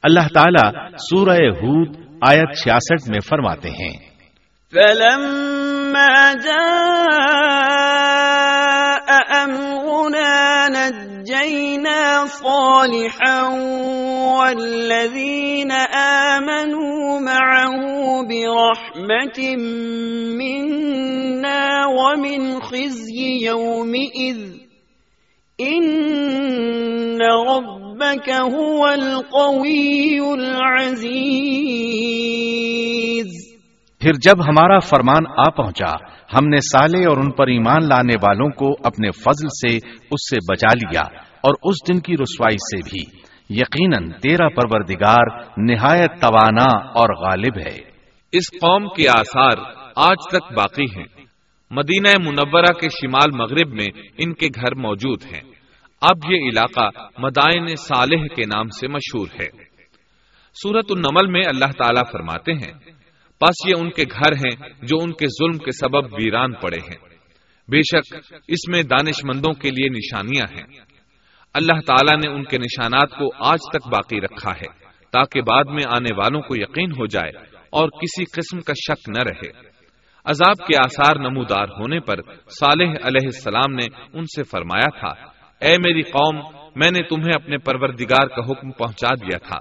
اللہ تعالیٰ سورہ ہود آیت چھیاسٹھ میں فرماتے ہیں۔ فلما جاء صالحا والذين آمنوا معه برحمة منا ومن خزي يومئذ إن ربك هو القوي العزيز پھر جب ہمارا فرمان آ پہنچا، ہم نے سالے اور ان پر ایمان لانے والوں کو اپنے فضل سے اس سے بچا لیا۔ اور اس دن کی رسوائی سے بھی۔ یقیناً تیرا پروردگار نہایت توانا اور غالب ہے۔ اس قوم کے آثار آج تک باقی ہیں۔ مدینہ منورہ کے شمال مغرب میں ان کے گھر موجود ہیں۔ اب یہ علاقہ مدائن صالح کے نام سے مشہور ہے۔ سورت النمل میں اللہ تعالیٰ فرماتے ہیں بس یہ ان کے گھر ہیں جو ان کے ظلم کے سبب ویران پڑے ہیں۔ بے شک اس میں دانش مندوں کے لیے نشانیاں ہیں۔ اللہ تعالیٰ نے ان کے نشانات کو آج تک باقی رکھا ہے، تاکہ بعد میں آنے والوں کو یقین ہو جائے اور کسی قسم کا شک نہ رہے۔ عذاب کے آثار نمودار ہونے پر صالح علیہ السلام نے ان سے فرمایا تھا، اے میری قوم، میں نے تمہیں اپنے پروردگار کا حکم پہنچا دیا تھا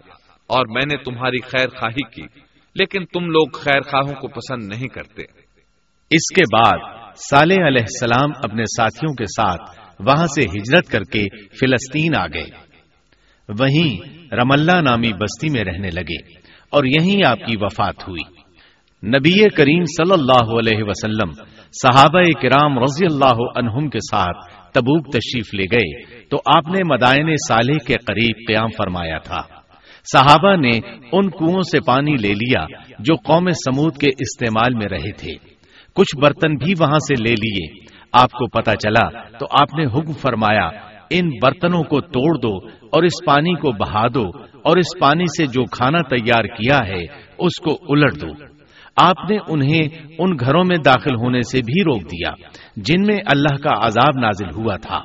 اور میں نے تمہاری خیر خواہی کی، لیکن تم لوگ خیر خواہوں کو پسند نہیں کرتے۔ اس کے بعد صالح علیہ السلام اپنے ساتھیوں کے ساتھ وہاں سے ہجرت کر کے فلسطین آ گئے۔ وہیں رم اللہ نامی بستی میں رہنے لگے اور یہیں آپ کی وفات ہوئی۔ نبی کریم صلی اللہ علیہ وسلم صحابہ کرام رضی اللہ عنہم کے ساتھ تبوک تشریف لے گئے تو آپ نے مدائن صالح کے قریب قیام فرمایا تھا۔ صحابہ نے ان کنو سے پانی لے لیا جو قوم سمود کے استعمال میں رہے تھے۔ کچھ برتن بھی وہاں سے لے لیے۔ آپ کو پتا چلا تو آپ نے حکم فرمایا، ان برتنوں کو توڑ دو اور اس پانی کو بہا دو اور اس پانی سے جو کھانا تیار کیا ہے، اس کو الٹ دو۔ آپ نے انہیں ان گھروں میں داخل ہونے سے بھی روک دیا، جن میں اللہ کا عذاب نازل ہوا تھا۔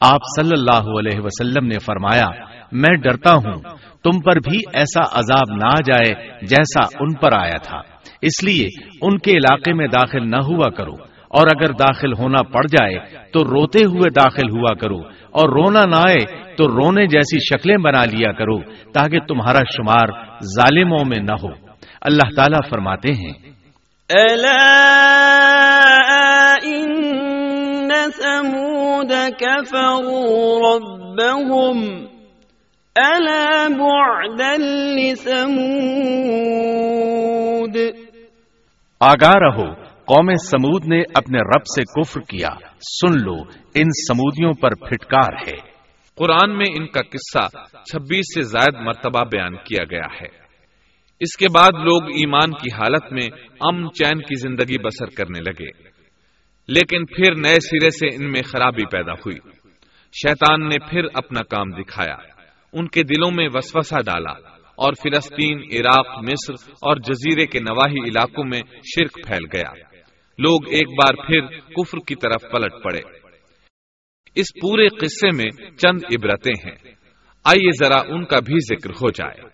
آپ صلی اللہ علیہ وسلم نے فرمایا، میں ڈرتا ہوں، تم پر بھی ایسا عذاب نہ جائے جیسا ان پر آیا تھا۔ اس لیے ان کے علاقے میں داخل نہ ہوا کرو۔ اور اگر داخل ہونا پڑ جائے تو روتے ہوئے داخل ہوا کرو اور رونا نہ آئے تو رونے جیسی شکلیں بنا لیا کرو تاکہ تمہارا شمار ظالموں میں نہ ہو۔ اللہ تعالیٰ فرماتے ہیں ثمود كفروا ربهم ألا بعدا لثمود آگاہ رہو قوم سمود نے اپنے رب سے کفر کیا۔ سن لو، ان سمودیوں پر پھٹکار ہے۔ قرآن میں ان کا قصہ چھبیس سے زائد مرتبہ بیان کیا گیا ہے۔ اس کے بعد لوگ ایمان کی حالت میں امن چین کی زندگی بسر کرنے لگے۔ لیکن پھر نئے سرے سے ان میں خرابی پیدا ہوئی۔ شیطان نے پھر اپنا کام دکھایا۔ ان کے دلوں میں وسوسہ ڈالا اور فلسطین، عراق، مصر اور جزیرے کے نواحی علاقوں میں شرک پھیل گیا۔ لوگ ایک بار پھر کفر کی طرف پلٹ پڑے۔ اس پورے قصے میں چند عبرتیں ہیں۔ آئیے ذرا ان کا بھی ذکر ہو جائے۔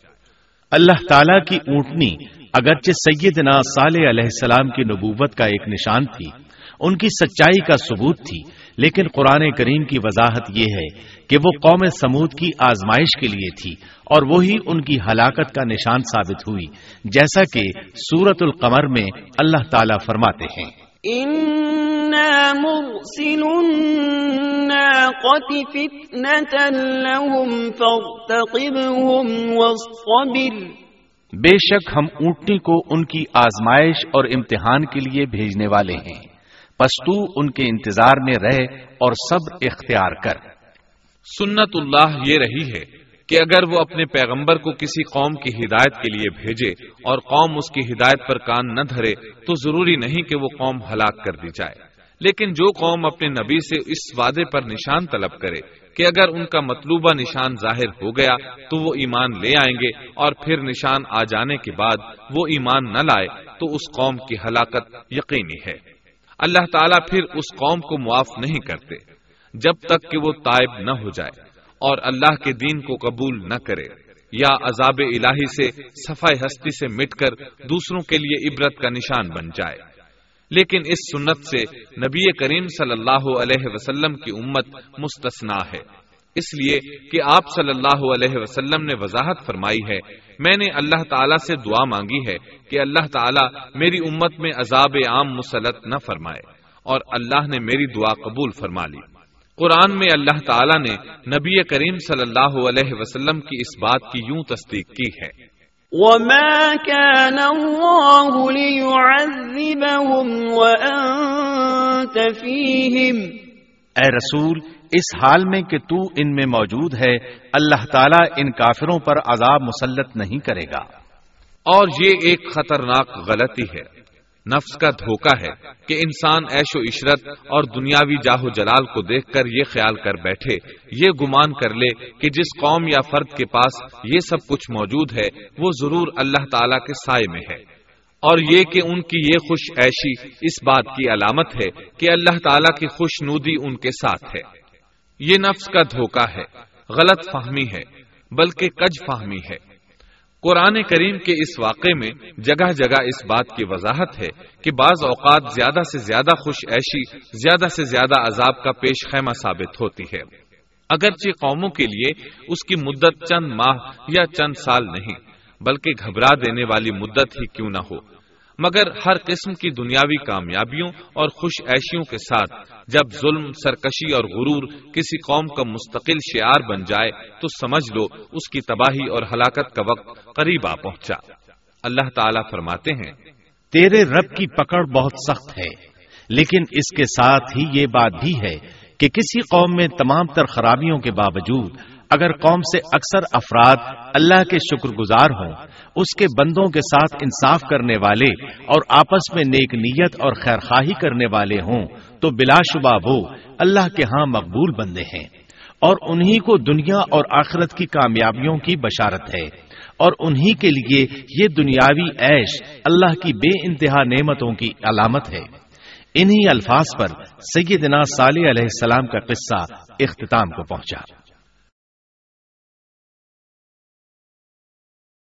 اللہ تعالی کی اونٹنی اگرچہ سیدنا صالح علیہ السلام کی نبوت کا ایک نشان تھی ان کی سچائی کا ثبوت تھی لیکن قرآن کریم کی وضاحت یہ ہے کہ وہ قوم سمود کی آزمائش کے لیے تھی اور وہی ان کی ہلاکت کا نشان ثابت ہوئی جیسا کہ سورت القمر میں اللہ تعالی فرماتے ہیں۔ بے شک ہم اونٹنی کو ان کی آزمائش اور امتحان کے لیے بھیجنے والے ہیں۔ پستو ان کے انتظار میں رہ اور سب اختیار کر۔ سنت اللہ یہ رہی ہے کہ اگر وہ اپنے پیغمبر کو کسی قوم کی ہدایت کے لیے بھیجے اور قوم اس کی ہدایت پر کان نہ دھرے، تو ضروری نہیں کہ وہ قوم ہلاک کر دی جائے۔ لیکن جو قوم اپنے نبی سے اس وعدے پر نشان طلب کرے کہ اگر ان کا مطلوبہ نشان ظاہر ہو گیا، تو وہ ایمان لے آئیں گے اور پھر نشان آ جانے کے بعد وہ ایمان نہ لائے، تو اس قوم کی ہلاکت یقینی ہے۔ اللہ تعالیٰ پھر اس قوم کو معاف نہیں کرتے، جب تک کہ وہ تائب نہ ہو جائے اور اللہ کے دین کو قبول نہ کرے یا عذاب الہی سے، صفائی ہستی سے مٹ کر دوسروں کے لیے عبرت کا نشان بن جائے۔ لیکن اس سنت سے نبی کریم صلی اللہ علیہ وسلم کی امت مستثنا ہے۔ اس لیے کہ آپ صلی اللہ علیہ وسلم نے وضاحت فرمائی ہے۔ میں نے اللہ تعالیٰ سے دعا مانگی ہے کہ اللہ تعالیٰ میری امت میں عذاب عام مسلط نہ فرمائے اور اللہ نے میری دعا قبول فرما لی۔ قرآن میں اللہ تعالیٰ نے نبی کریم صلی اللہ علیہ وسلم کی اس بات کی یوں تصدیق کی ہے۔ وما كان الله ليعذبهم وأنت فيهم۔ اے رسول اس حال میں کہ تو ان میں موجود ہے، اللہ تعالیٰ ان کافروں پر عذاب مسلط نہیں کرے گا۔ اور یہ ایک خطرناک غلطی ہے۔ نفس کا دھوکہ ہے کہ انسان ایش و عشرت اور دنیاوی جاہ و جلال کو دیکھ کر یہ خیال کر بیٹھے، یہ گمان کر لے کہ جس قوم یا فرد کے پاس یہ سب کچھ موجود ہے، وہ ضرور اللہ تعالیٰ کے سائے میں ہے۔ اور یہ کہ ان کی یہ خوش ایشی اس بات کی علامت ہے کہ اللہ تعالیٰ کی خوش نودی ان کے ساتھ ہے۔ یہ نفس کا دھوکہ ہے، غلط فہمی ہے، بلکہ کج فہمی ہے۔ قرآن کریم کے اس واقعے میں جگہ جگہ اس بات کی وضاحت ہے کہ بعض اوقات زیادہ سے زیادہ خوش ایشی زیادہ سے زیادہ عذاب کا پیش خیمہ ثابت ہوتی ہے۔ اگرچہ قوموں کے لیے اس کی مدت چند ماہ یا چند سال نہیں، بلکہ گھبرا دینے والی مدت ہی کیوں نہ ہو۔ مگر ہر قسم کی دنیاوی کامیابیوں اور خوش ایشیوں کے ساتھ جب ظلم، سرکشی اور غرور کسی قوم کا مستقل شعار بن جائے تو سمجھ لو اس کی تباہی اور ہلاکت کا وقت قریب آ پہنچا۔ اللہ تعالیٰ فرماتے ہیں، تیرے رب کی پکڑ بہت سخت ہے، لیکن اس کے ساتھ ہی یہ بات بھی ہے کہ کسی قوم میں تمام تر خرابیوں کے باوجود اگر قوم سے اکثر افراد اللہ کے شکر گزار ہوں، اس کے بندوں کے ساتھ انصاف کرنے والے اور آپس میں نیک نیت اور خیر خواہی کرنے والے ہوں، تو بلا شبہ وہ اللہ کے ہاں مقبول بندے ہیں۔ اور انہی کو دنیا اور آخرت کی کامیابیوں کی بشارت ہے۔ اور انہی کے لیے یہ دنیاوی عیش اللہ کی بے انتہا نعمتوں کی علامت ہے۔ انہی الفاظ پر سیدنا صالح علیہ السلام کا قصہ اختتام کو پہنچا۔